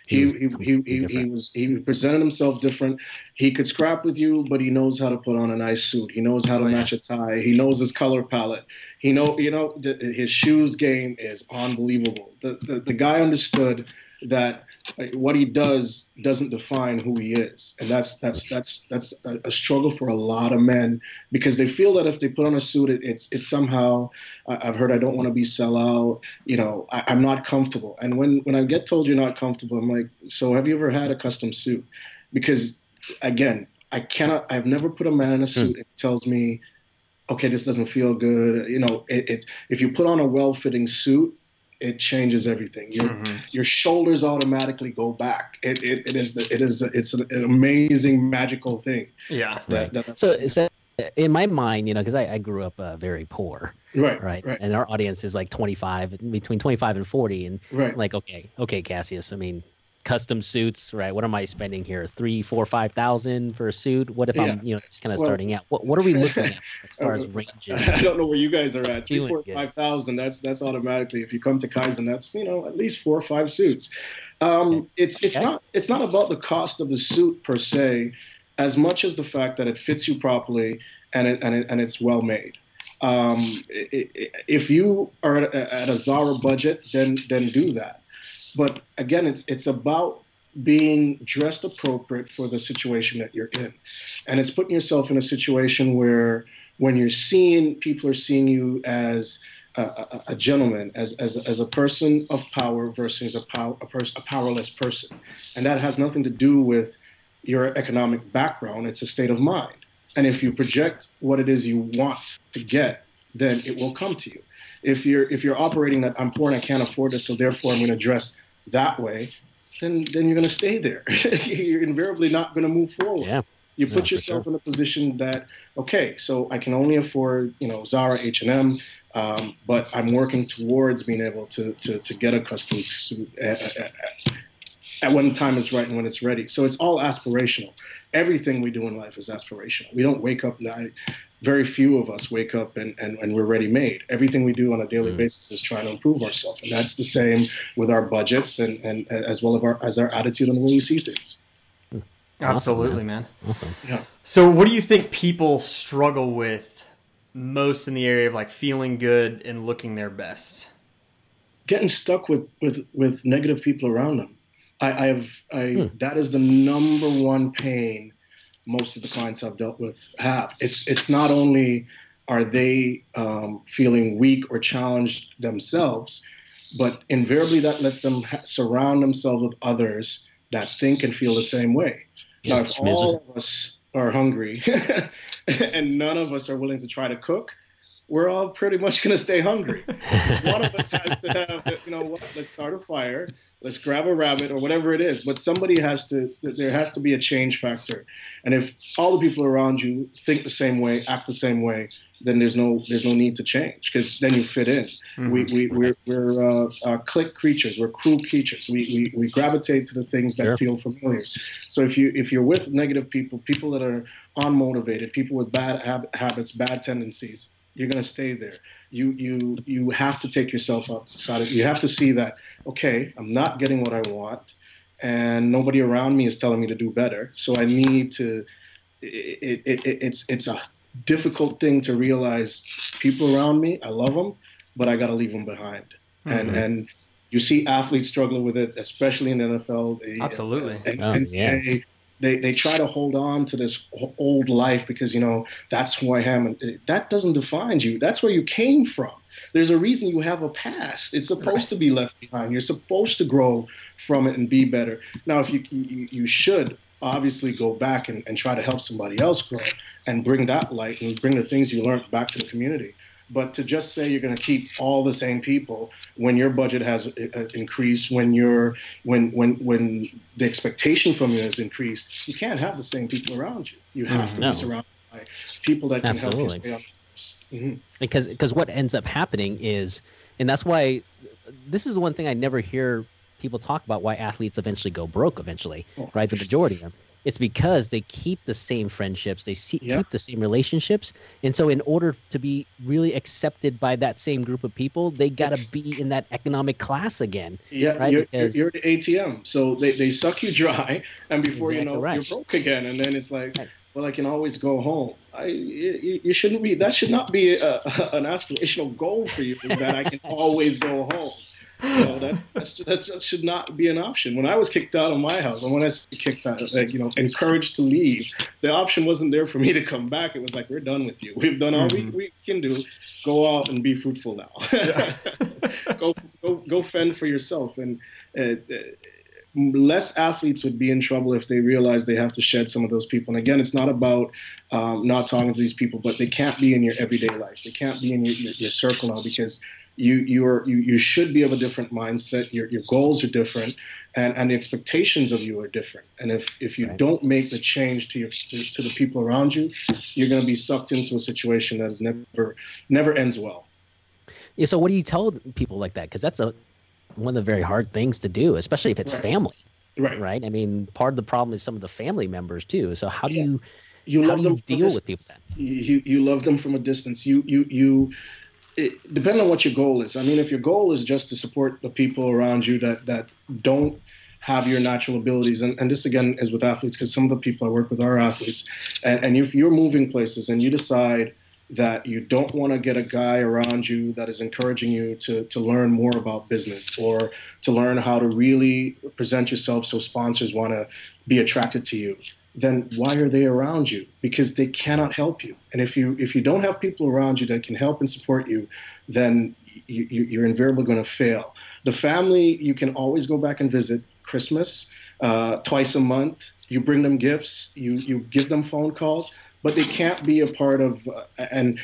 Speaker 4: He he, he, he, he, was he presented himself different. He could scrap with you, but he knows how to put on a nice suit. He knows how to oh, match a tie. He knows his color palette. He know you know the, his shoes game is unbelievable. The, the the guy understood that what he does doesn't define who he is, and that's that's that's that's a, a, struggle for a lot of men because they feel that if they put on a suit, it, it's it's somehow. I've heard I don't want to be sell out. You know, I, am not comfortable. And when when I get told you're not comfortable, I'm like, so have you ever had a custom suit? Because again, I cannot. I've never put a man in a suit. Mm. It tells me, okay, this doesn't feel good. You know, it, it if you put on a well-fitting suit it changes everything. Your mm-hmm. your shoulders automatically go back. It it, it is the, it is a, it's an, an, amazing magical thing.
Speaker 2: Yeah.
Speaker 3: That, right. That, so, so in my mind, you know, because I, I grew up uh, very poor.
Speaker 4: Right,
Speaker 3: right. Right. And our audience is like 25, between 25 and 40. And right. like, okay, okay, Cassius. I mean, custom suits, right? What am I spending here? Three, four, five thousand for a suit? What if yeah. I'm, you know, just kind of well, starting out? What What are we *laughs* looking at as far as ranges? *laughs*
Speaker 4: I don't know where you guys are at. Three, four, five thousand. That's that's automatically. If you come to Kaizen, that's you know at least four or five suits. Um, it's it's okay. not it's not about the cost of the suit per se, as much as the fact that it fits you properly and it and it, and it's well made. Um, if you are at a Zara budget, then then do that. But again, it's it's about being dressed appropriate for the situation that you're in. And it's putting yourself in a situation where when you're seeing people are seeing you as a, a, a gentleman, as, as, as a person of power versus a, pow, a, pers- a powerless person. And that has nothing to do with your economic background, it's a state of mind. And if you project what it is you want to get, then it will come to you. If you're if you're operating that I'm poor and I can't afford this, so therefore I'm going to dress that way, then then you're going to stay there. *laughs* you're invariably not going to move forward.
Speaker 3: Yeah.
Speaker 4: You put yourself sure. in a position that okay, so I can only afford you know Zara, H and M, um, but I'm working towards being able to to, to get a custom suit at, at, at when time is right and when it's ready. So it's all aspirational. Everything we do in life is aspirational. We don't wake up night very few of us wake up and, and, and we're ready made. Everything we do on a daily mm. basis is trying to improve ourselves. And that's the same with our budgets and, and as well as our, as our attitude on the way we see things.
Speaker 2: Absolutely, awesome, man. man.
Speaker 3: Awesome.
Speaker 2: Yeah. So what do you think people struggle with most in the area of like feeling good and looking their best?
Speaker 4: Getting stuck with, with, with negative people around them. I, I have I hmm. that is the number one pain most of the clients I've dealt with have. It's it's not only are they um, feeling weak or challenged themselves, but invariably that lets them ha- surround themselves with others that think and feel the same way. Yes, now, if all of us are hungry *laughs* and none of us are willing to try to cook, we're all pretty much going to stay hungry. *laughs* One of us has to have, you know what, let's start a fire, let's grab a rabbit or whatever it is. But somebody has to, there has to be a change factor. And if all the people around you think the same way, act the same way, then there's no, there's no need to change because then you fit in. Mm-hmm. We, we, we're, we're uh, uh, click creatures, we're crew creatures. We, we, we gravitate to the things that sure. feel familiar. So if you, if you're with negative people, people that are unmotivated, people with bad hab- habits, bad tendencies, you're going to stay there. You you you have to take yourself outside of. You have to see that okay, I'm not getting what I want, and nobody around me is telling me to do better. So I need to. It, it, it, it's it's a difficult thing to realize. People around me, I love them, but I got to leave them behind. Mm-hmm. And and you see athletes struggle with it, especially in the NFL.
Speaker 2: Absolutely.
Speaker 3: And, oh, yeah
Speaker 4: they, they try to hold on to this old life because you know that's who I am. And that doesn't define you. That's where you came from. There's a reason you have a past. It's supposed right. to be left behind. You're supposed to grow from it and be better. Now if you you, you should obviously go back and, and try to help somebody else grow and bring that light and bring the things you learned back to the community but to just say you're going to keep all the same people when your budget has uh, increased, when you're when when when the expectation from you has increased, you can't have the same people around you. You have mm, to no. be surrounded by people that can Absolutely. help you stay on
Speaker 3: mm-hmm. Because because what ends up happening is, and that's why this is the one thing I never hear people talk about why athletes eventually go broke eventually, oh. right? The majority of them it's because they keep the same friendships, they see, yeah. keep the same relationships, and so in order to be really accepted by that same group of people, they got to be in that economic class again.
Speaker 4: Yeah, right? you're, because, you're, the ATM, so they, they suck you *laughs* dry, and before exactly you know, right. you're broke again, and then it's like. Right. Well, I can always go home. I, you, you shouldn't be. That should not be uh, a, *laughs* an aspirational goal for you. That I can *laughs* always go home you know, that's, that should not be an option. When I was kicked out of my house, and when I was kicked out, like, you know, encouraged to leave, the option wasn't there for me to come back. It was like, we're done with you. We've done all mm-hmm. we, we can do. Go out and be fruitful now. *laughs* go, go, go fend for yourself. And uh, uh, less athletes would be in trouble if they realize they have to shed some of those people. And again, it's not about um, not talking to these people, but they can't be in your everyday life. They can't be in your, your, your circle now because you you are you, you should be of a different mindset. Your, your goals are different and, and the expectations of you are different. And if if you right. don't make the change to your to, to the people around you you're going to be sucked into a situation that is never never ends well.
Speaker 3: Yeah so what do you tell people like that? Because that's a one of the very hard things to do especially if it's right. family.
Speaker 4: Right.
Speaker 3: Right? I mean part of the problem is some of the family members too. So how do yeah. you you how love do you them deal with people then?
Speaker 4: you you love them from a distance. You you you it, depending on what your goal is. I mean, if your goal is just to support the people around you that that don't have your natural abilities, and, and this again is with athletes because some of the people I work with are athletes, and, and if you're moving places and you decide that you don't want to get a guy around you that is encouraging you to, to learn more about business or to learn how to really present yourself so sponsors want to be attracted to you then why are they around you? Because they cannot help you. And if you if you don't have people around you that can help and support you, then you, you're invariably going to fail. The family you can always go back and visit Christmas uh, twice a month. You bring them gifts. You you give them phone calls, but they can't be a part of. Uh, and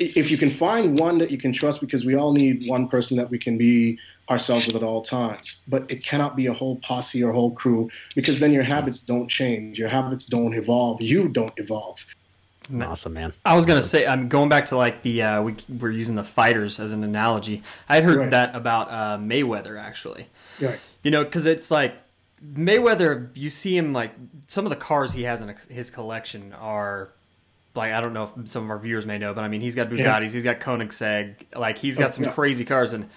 Speaker 4: if you can find one that you can trust, because we all need one person that we can be ourselves with at all times. But it cannot be a whole posse or whole crew because then your habits don't change, your habits don't evolve, you don't evolve.
Speaker 3: Awesome, man.
Speaker 2: I was gonna say, I'm going back to like the uh, we we're using the fighters as an analogy. I had heard right. that about uh, Mayweather actually.
Speaker 4: Right.
Speaker 2: You know, because it's like Mayweather. You see him like some of the cars he has in his collection are like I don't know if some of our viewers may know, but I mean he's got Bugattis, yeah. he's got Koenigsegg, like he's got oh, some yeah. crazy cars, and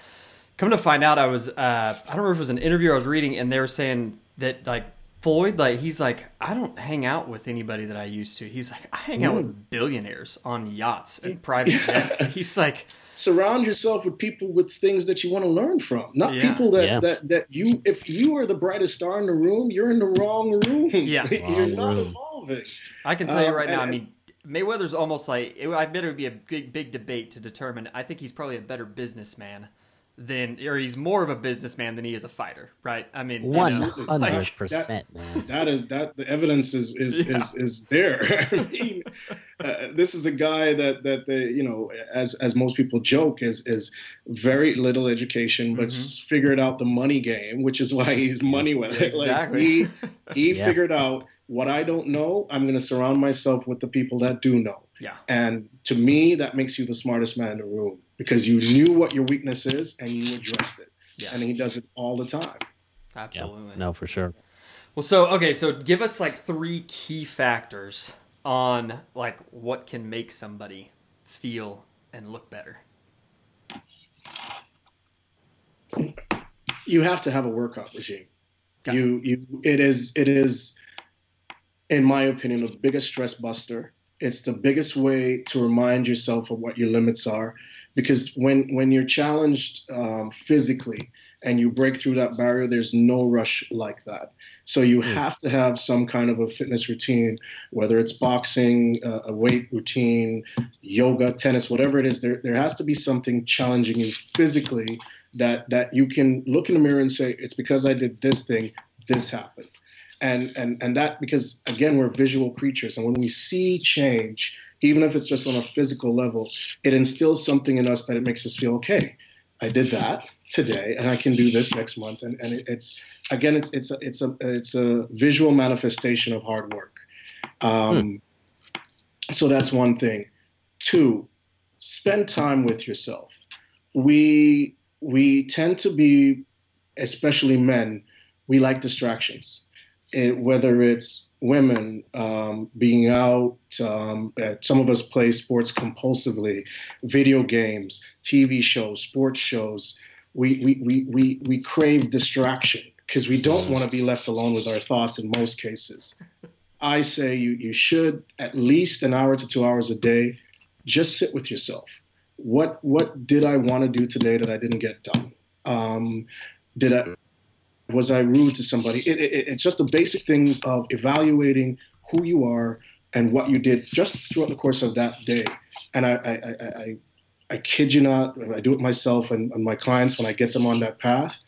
Speaker 2: Come to find out, I was uh, I don't remember if it was an interview I was reading, and they were saying that like Floyd, like he's like I don't hang out with anybody that I used to. He's like I hang mm. out with mm. billionaires on yachts and private *laughs* jets. He's like
Speaker 4: surround yourself with people with things that you want to learn from not yeah. people that, yeah. that that you if you are the brightest star in the room you're in the wrong room
Speaker 2: yeah *laughs*
Speaker 4: you're not room. evolving
Speaker 2: i can tell you right um, now and, i mean mayweather's almost like it, i bet it would be a big big debate to determine i think he's probably a better businessman than or he's more of a businessman than he is a fighter, right? I mean,
Speaker 3: one hundred percent, man.
Speaker 4: That is that the evidence is is yeah. is, is there. *laughs* I mean, uh, this is a guy that that the you know as as most people joke is is very little education, but mm-hmm. figured out the money game, which is why he's money with it.
Speaker 2: Exactly.
Speaker 4: Like he *laughs* he yeah. figured out what I don't know. I'm going to surround myself with the people that do know.
Speaker 2: Yeah.
Speaker 4: And to me, that makes you the smartest man in the room because you knew what your weakness is and you addressed it. Yeah. And he does it all the time.
Speaker 2: Absolutely. Yeah.
Speaker 3: No, for sure.
Speaker 2: Well, so okay, so give us like three key factors on like what can make somebody feel and look better.
Speaker 4: You have to have a workout regime. Got you you it is it is in my opinion the biggest stress buster. It's the biggest way to remind yourself of what your limits are because when when you're challenged um, physically and you break through that barrier there's no rush like that so you mm. have to have some kind of a fitness routine whether it's boxing uh, a weight routine yoga tennis whatever it is there, there has to be something challenging you physically that that you can look in the mirror and say it's because i did this thing this happened and and and that because again we're visual creatures and when we see change even if it's just on a physical level, it instills something in us that it makes us feel okay. I did that today, and I can do this next month. And, and it, it's again, it's it's a, it's a it's a visual manifestation of hard work. Um, hmm. So that's one thing. Two, spend time with yourself. We we tend to be, especially men, we like distractions. It, whether it's women um, being out. Um, some of us play sports compulsively, video games, TV shows, sports shows. We, we, we, we, we crave distraction because we don't want to be left alone with our thoughts in most cases. I say you, you should at least an hour to two hours a day just sit with yourself. What what did I want to do today that I didn't get done? Um, did I was I rude to somebody? It, it, it's just the basic things of evaluating who you are and what you did just throughout the course of that day. And I, I, I, I, I kid you not, I do it myself and, and my clients when I get them on that path.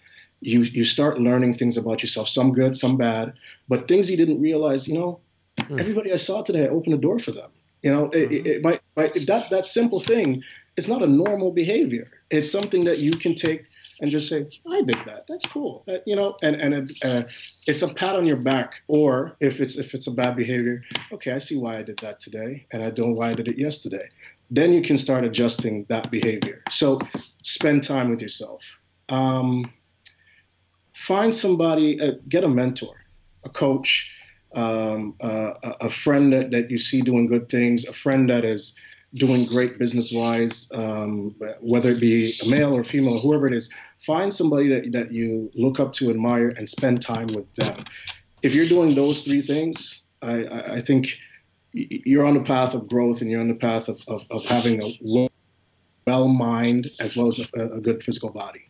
Speaker 4: You, you start learning things about yourself, some good, some bad, but things you didn't realize. You know, mm. everybody I saw today, I opened a door for them. You know, mm-hmm. it, it, might, might that that simple thing is not a normal behavior. It's something that you can take and just say, I did that. That's cool. Uh, you know, and and uh, it's a pat on your back. Or if it's if it's a bad behavior, okay, I see why I did that today, and I don't why I did it yesterday. Then you can start adjusting that behavior. So spend time with yourself. Um, find somebody, uh, get a mentor, a coach, um, uh, a friend that, that you see doing good things, a friend that is doing great business wise, um, whether it be a male or female whoever it is, find somebody that, that you look up to, admire, and spend time with them. If you're doing those three things, I, I think you're on the path of growth and you're on the path of, of, of having a well mind as well as a, a good physical body.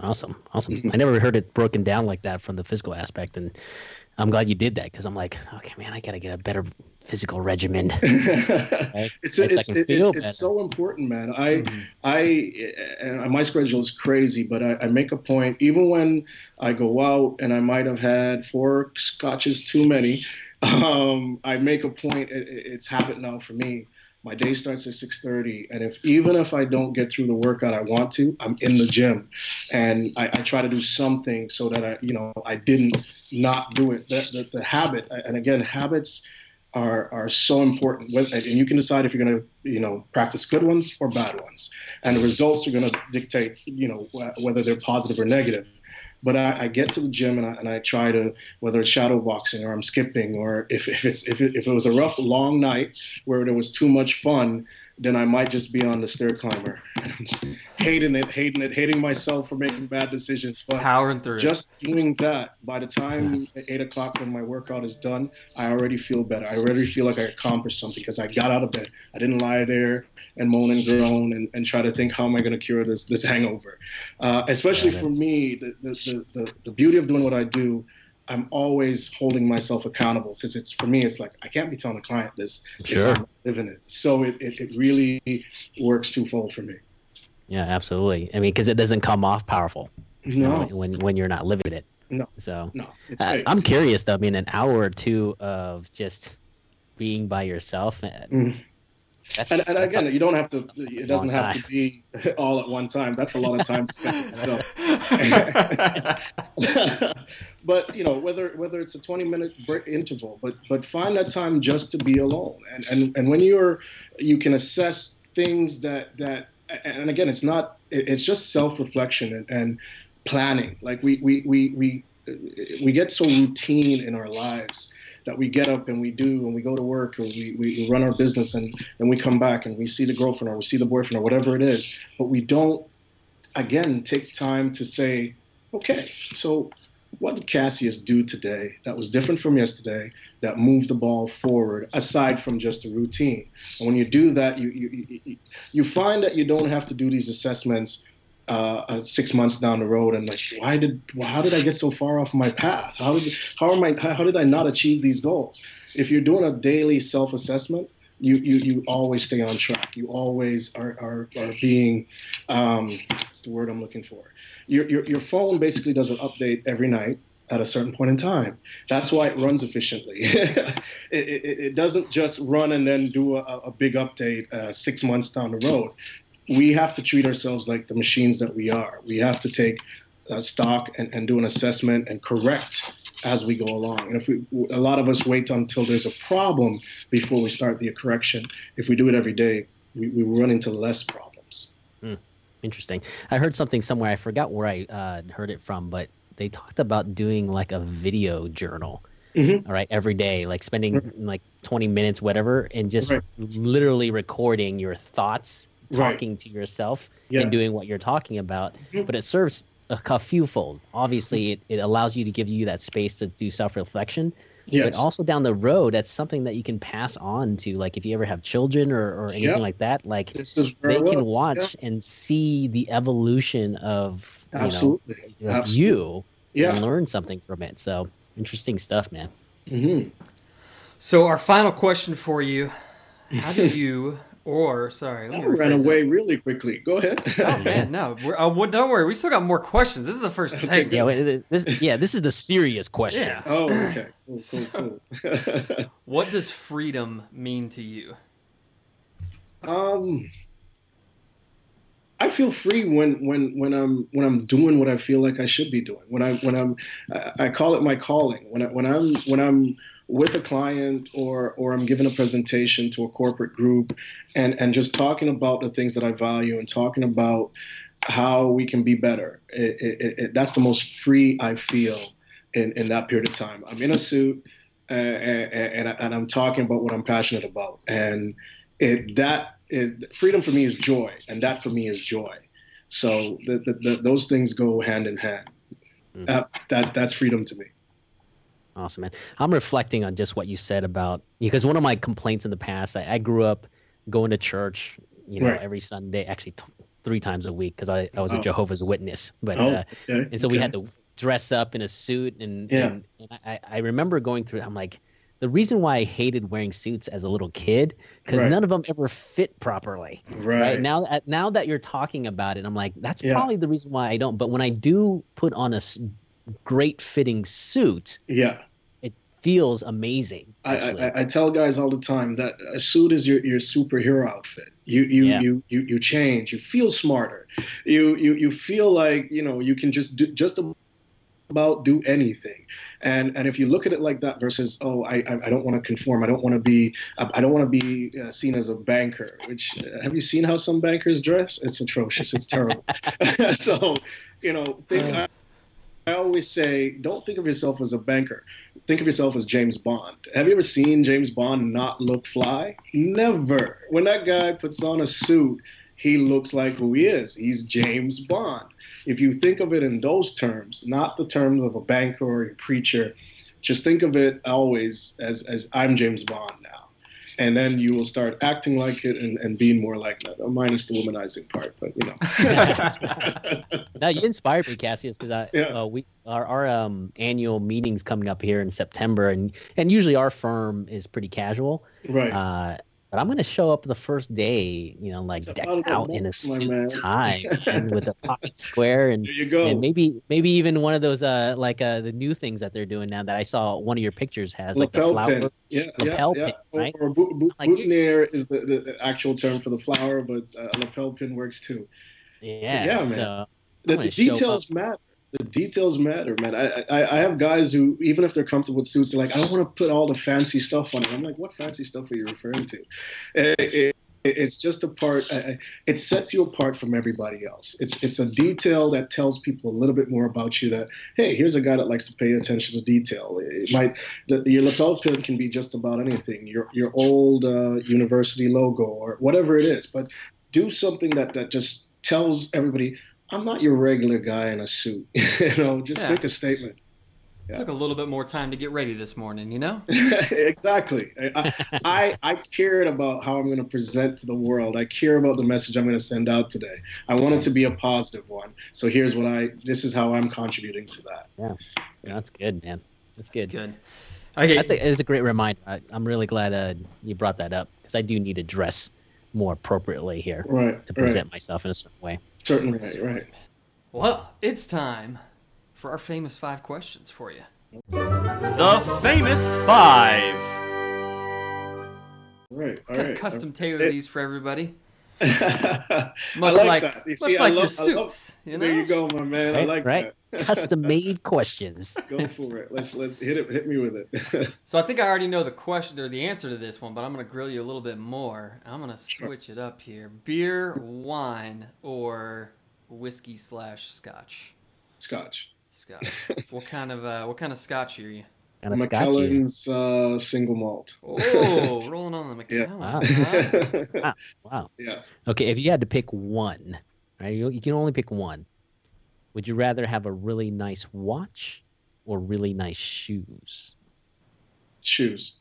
Speaker 3: Awesome, awesome. Mm-hmm. I never heard it broken down like that from the physical aspect, and I'm glad you did that because I'm like, okay, man, I got to get a better physical regimen. *laughs*
Speaker 4: right? It's it's, it's, it's, so important, man. I mm-hmm. I and my schedule is crazy, but I, I, make a point even when I go out and I might have had four scotches too many. *laughs* Um, I make a point. It, it's habit now for me my day starts at 6.30 and if even if i don't get through the workout i want to i'm in the gym and i, I try to do something so that i you know i didn't not do it the, the, the habit and again habits are are so important. And you can decide if you're going to you know practice good ones or bad ones. And the results are going to dictate you know whether they're positive or negative. But I, I, get to the gym and I, and I try to whether it's shadow boxing or I'm skipping or if, if it's if it, if it was a rough long night where there was too much fun then I might just be on the stair climber, *laughs* hating it, hating it, hating myself for making bad decisions.
Speaker 2: But powering through.
Speaker 4: Just doing that, by the time eight o'clock when my workout is done, I already feel better. I already feel like I accomplished something because I got out of bed. I didn't lie there and moan and groan and, and try to think how am I going to cure this this hangover. Uh, especially yeah, for me, the, the, the, the beauty of doing what I do I'm always holding myself accountable because it's for me, it's like I can't be telling a client this
Speaker 3: sure. if
Speaker 4: I'm living it. So it, it, it really works twofold for me.
Speaker 3: Yeah, absolutely. I mean, because it doesn't come off powerful.
Speaker 4: No.
Speaker 3: You know, when when you're not living it.
Speaker 4: No.
Speaker 3: So
Speaker 4: no,
Speaker 3: it's uh, I'm curious though. I mean, an hour or two of just being by yourself.
Speaker 4: Mm. That's, and, and that's again, a, you don't have to. It doesn't have to be all at one time. That's a lot of time to spend yourself. *laughs* *laughs* but you know, whether whether it's a 20 minute break interval, but but find that time just to be alone. And and and when you're, you can assess things that that. And again, it's not. It's just self reflection and, and planning. Like we we we we we get so routine in our lives that we get up and we do and we go to work and we, we run our business and, and we come back and we see the girlfriend or we see the boyfriend or whatever it is. But we don't, again, take time to say, okay, so what did Cassius do today that was different from yesterday that moved the ball forward aside from just the routine? And when you do that, you, you, you, you find that you don't have to do these assessments uh, uh, six months down the road and like why did how did I get so far off my path? How did how am I how did I not achieve these goals? If you're doing a daily self-assessment, you you, you always stay on track. You always are are, are being um, what's the word I'm looking for? Your, your your phone basically does an update every night at a certain point in time. That's why it runs efficiently. *laughs* it, it, it, doesn't just run and then do a, a big update uh, six months down the road we have to treat ourselves like the machines that we are. We have to take uh, stock and, and do an assessment and correct as we go along. And if we, a lot of us wait until there's a problem before we start the correction. If we do it every day, we, we run into less problems.
Speaker 3: Hmm. Interesting. I heard something somewhere. I forgot where I uh, heard it from, but they talked about doing like a video journal
Speaker 4: Mhm.
Speaker 3: all right, every day, like spending
Speaker 4: Right.
Speaker 3: like 20 minutes, whatever, and just
Speaker 4: Right.
Speaker 3: literally recording your thoughts,
Speaker 4: Right.
Speaker 3: talking to yourself,
Speaker 4: Yeah.
Speaker 3: and doing what you're talking about.
Speaker 4: Mhm.
Speaker 3: But it serves a, a few fold. Obviously, it, it allows you to give you that space to do self reflection.
Speaker 4: Yes.
Speaker 3: But also down the road, that's something that you can pass on to, like if you ever have children or, or anything
Speaker 4: Yeah.
Speaker 3: like that, like
Speaker 4: this is
Speaker 3: they can
Speaker 4: was.
Speaker 3: watch and see the evolution of
Speaker 4: Yeah.
Speaker 3: you
Speaker 4: Absolutely.
Speaker 3: know
Speaker 4: Absolutely.
Speaker 3: you
Speaker 4: Yeah.
Speaker 3: and learn something from it. So interesting stuff, man.
Speaker 4: hmm
Speaker 2: So our final question for you: How do *laughs* you, or sorry, let
Speaker 4: That
Speaker 2: me
Speaker 4: ran
Speaker 2: rephrase
Speaker 4: away really quickly. Go ahead.
Speaker 2: Oh man, no, we're, uh, well, don't worry, we still got more questions. This is the first segment.
Speaker 3: Yeah, wait, this yeah, this is the serious question.
Speaker 2: Yeah.
Speaker 4: oh, okay. Cool, cool, cool. *laughs*
Speaker 2: What does freedom mean to you?
Speaker 4: Um, I feel free when when when I'm when I'm doing what I feel like I should be doing. When I when I'm I, I call it my calling. When I, when I'm when I'm with a client or or I'm giving a presentation to a corporate group and and just talking about the things that I value and talking about how we can be better. It, it, it, that's the most free I feel in in that period of time. I'm in a suit and, and, and I'm talking about what I'm passionate about and it that is freedom for me is joy and that for me is joy so the, the, the, those things go hand in hand
Speaker 3: Mhm.
Speaker 4: that, that that's freedom to me
Speaker 3: Awesome, man. I'm reflecting on just what you said about because one of my complaints in the past, I, I grew up going to church, you know,
Speaker 4: Right.
Speaker 3: every Sunday, actually t- three times a week because I, I was a
Speaker 4: Oh.
Speaker 3: Jehovah's Witness. But
Speaker 4: oh
Speaker 3: uh,
Speaker 4: okay
Speaker 3: and so we
Speaker 4: okay.
Speaker 3: had to dress up in a suit and
Speaker 4: Yeah.
Speaker 3: and, and I, I remember going through i'm like the reason why i hated wearing suits as a little kid because
Speaker 4: Right.
Speaker 3: none of them ever fit properly
Speaker 4: right,
Speaker 3: right, now now that you're talking about it i'm like that's
Speaker 4: Yeah.
Speaker 3: probably the reason why i don't but when i do put on a great fitting suit
Speaker 4: yeah
Speaker 3: it feels amazing
Speaker 4: I. I, I tell guys all the time that a suit is your, your superhero outfit. You you,
Speaker 3: Yeah.
Speaker 4: you you you change. You feel smarter. You you you feel like you know you can just do just about do anything. And and if you look at it like that versus oh I I, I don't want to conform. I don't want to be I, don't want to be uh, seen as a banker. Which uh, have you seen how some bankers dress? It's atrocious. It's terrible. *laughs* so you know think. I, I always say, don't think of yourself as a banker. Think of yourself as James Bond. Have you ever seen James Bond not look fly? Never. When that guy puts on a suit, he looks like who he is. He's James Bond. If you think of it in those terms, not the terms of a banker or a preacher, just think of it always as, as I'm James Bond now. And then you will start acting like it and, and being more like that, minus the womanizing part, but you know. *laughs*
Speaker 3: now you inspired me cassius because i
Speaker 4: Yeah.
Speaker 3: uh, we our, our um annual meetings coming up here in september and and usually our firm is pretty casual
Speaker 4: right.
Speaker 3: Uh, but I'm gonna show up the first day, you know, like decked out in a suit tie and with a pocket *laughs* square and
Speaker 4: there you go.
Speaker 3: and maybe maybe even one of those uh like uh the new things that they're doing now that I saw one of your pictures has like the flower.
Speaker 4: pin. Yeah,
Speaker 3: lapel
Speaker 4: yeah, yeah.
Speaker 3: pin, right?
Speaker 4: Or, or boot, boot,
Speaker 3: Like-
Speaker 4: boutonniere is the, the actual term for the flower, but uh, a lapel pin works too.
Speaker 3: Yeah,
Speaker 4: Yeah, man.
Speaker 3: So,
Speaker 4: The, the details matter. The details matter, man. I, I I have guys who even if they're comfortable with suits, they're like, I don't want to put all the fancy stuff on it. I'm like, what fancy stuff are you referring to? It, it, it's just a part. It sets you apart from everybody else. It's it's a detail that tells people a little bit more about you. That hey, here's a guy that likes to pay attention to detail. It might the, your lapel pin can be just about anything. Your your old uh, university logo or whatever it is, but do something that that just tells everybody I'm not your regular guy in a suit. *laughs* you know, just
Speaker 2: Yeah.
Speaker 4: make a statement.
Speaker 2: Took a little bit more time to get ready this morning, you know? *laughs*
Speaker 4: exactly. I, *laughs* I I cared about how I'm going to present to the world. I care about the message I'm going to send out today. I want it to be a positive one. So here's what I. This is how I'm contributing to that.
Speaker 3: yeah, yeah that's good, man. That's good.
Speaker 2: It's good. Okay.
Speaker 3: That's a, it's a great reminder. I, I'm really glad uh, you brought that up because I do need to dress more appropriately here
Speaker 4: Right.
Speaker 3: to
Speaker 4: Right.
Speaker 3: present myself in a certain way.
Speaker 4: Certainly. Right. Right.
Speaker 2: Well, it's time for our famous five questions for you. The famous five.
Speaker 4: Right. All
Speaker 2: Kind
Speaker 4: right.
Speaker 2: of custom um,
Speaker 4: tailor
Speaker 2: these for everybody. *laughs*
Speaker 4: I
Speaker 2: Much
Speaker 4: like
Speaker 2: like,
Speaker 4: that. You
Speaker 2: much
Speaker 4: see, I
Speaker 2: like your
Speaker 4: love- I love-
Speaker 2: suits. you know?
Speaker 4: There you go, my man. I
Speaker 3: Right,
Speaker 4: like
Speaker 3: right.
Speaker 4: that.
Speaker 3: Custom *laughs* made questions.
Speaker 4: Go for it. Let's let's hit it. Hit me with it. *laughs*
Speaker 2: So I think I already know the question or the answer to this one, but I'm going to grill you a little bit more. I'm going to switch it up here: beer, wine, or whiskey slash scotch.
Speaker 4: Scotch.
Speaker 2: Scotch. what kind of uh, what kind of scotch are you?
Speaker 3: And it's got
Speaker 4: uh, single malt.
Speaker 2: Oh, *laughs* rolling on the Macallan.
Speaker 3: Wow. *laughs* Wow. Wow.
Speaker 4: yeah.
Speaker 3: Okay, if you had to pick one, right? You, you can only pick one. Would you rather have a really nice watch or really nice shoes?
Speaker 4: Shoes.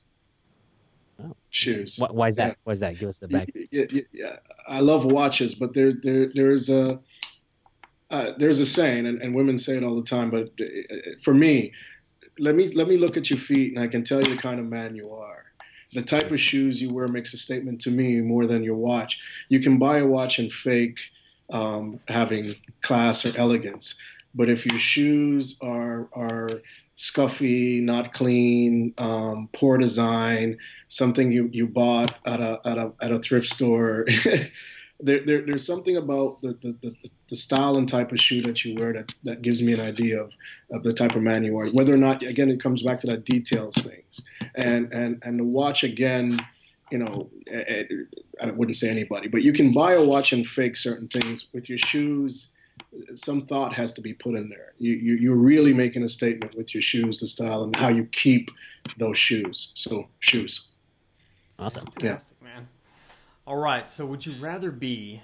Speaker 3: Oh.
Speaker 4: Shoes.
Speaker 3: Why, why is that?
Speaker 4: Yeah.
Speaker 3: Why is that? Give us the back.
Speaker 4: Yeah, yeah, yeah. I love watches, but there, there, there's a, uh, there's a saying, and, and women say it all the time. But uh, for me, let me let me look at your feet, and I can tell you the kind of man you are. The type of shoes you wear makes a statement to me more than your watch. You can buy a watch and fake um, having class or elegance, but if your shoes are are scuffy, not clean, um, poor design, something you, you bought at a, at a, at a thrift store. *laughs* there, there, there's something about the, the, the, the style and type of shoe that you wear that, that gives me an idea of, of the type of man you are. Whether or not, again, it comes back to that details things. And, and, and the watch, again, you know, I wouldn't say anybody, but you can buy a watch and fake certain things with your shoes some thought has to be put in there. You, you, you're really making a statement with your shoes, the style, and how you keep those shoes. So, shoes.
Speaker 3: Awesome.
Speaker 2: Fantastic, man. All right, so would you rather be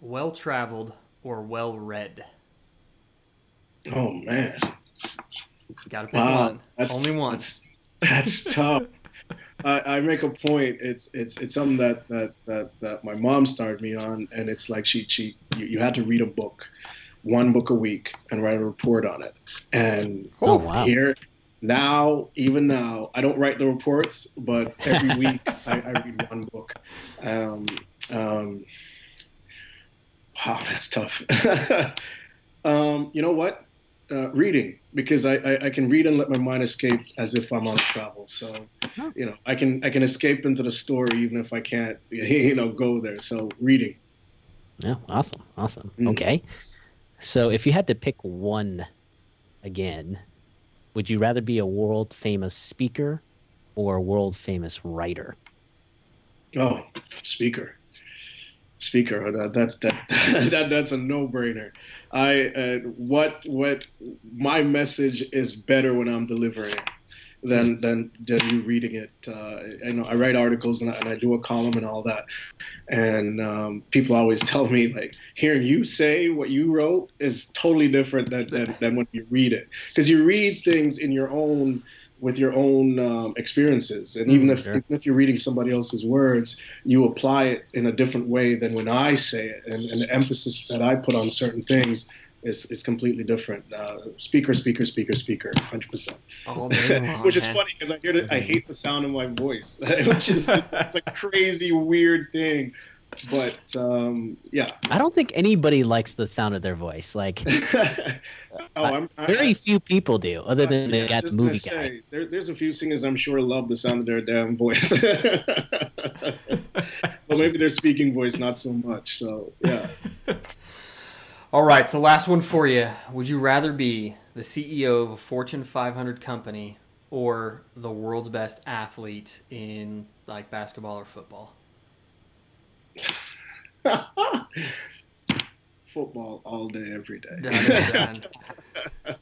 Speaker 2: well traveled or well read?
Speaker 4: Oh, man.
Speaker 2: Got to pick
Speaker 4: Wow.
Speaker 2: one.
Speaker 4: That's,
Speaker 2: Only one.
Speaker 4: That's, that's *laughs* tough. I, I make a point. It's it's it's something that, that, that, that my mom started me on, and it's like she she you, you had to read a book, one book a week, and write a report on it. And
Speaker 3: Oh, wow.
Speaker 4: here now, even now, I don't write the reports, but every week I, I read one book. Um, um, wow, that's tough. *laughs* um, you know what? Uh, reading because I, I, I can read and let my mind escape as if I'm on travel. So, you know, I can I can escape into the story even if I can't, *laughs* you know, go there. So, reading.
Speaker 3: Yeah, awesome, awesome.
Speaker 4: Mm.
Speaker 3: Okay, so if you had to pick one again, would you rather be a world famous speaker or a world famous writer?
Speaker 4: Oh, speaker. Speaker. That, that's that, *laughs* that that's a no-brainer. I uh, what what my message is better when I'm delivering it than than than you reading it. Uh, I know I write articles and I, and I do a column and all that, and um, people always tell me like hearing you say what you wrote is totally different than than, *laughs* than when you read it. Because you read things in your own with your own um, experiences. And even
Speaker 3: Mm,
Speaker 4: if even if you're reading somebody else's words you apply it in a different way than when I say it. And, and the emphasis that I put on certain things is, is completely different uh, speaker speaker speaker speaker 100%
Speaker 2: All day long.
Speaker 4: which is funny because I hear it, I hate the sound of my voice, *laughs* which is it's a crazy weird thing. But um, yeah,
Speaker 3: I don't think anybody likes the sound of their voice. Like *laughs*
Speaker 4: oh, I'm I,
Speaker 3: very few people do, other than
Speaker 4: yeah,
Speaker 3: the, got the
Speaker 4: just gonna
Speaker 3: movie guy.
Speaker 4: say, There, there's a few singers I'm sure love the sound of their damn voice, *laughs* but maybe their speaking voice not so much. So yeah,
Speaker 2: All right, so last one for you. Would you rather be the CEO of a Fortune 500 company or the world's best athlete in like basketball or football? *laughs*
Speaker 4: football all day, every day. *laughs*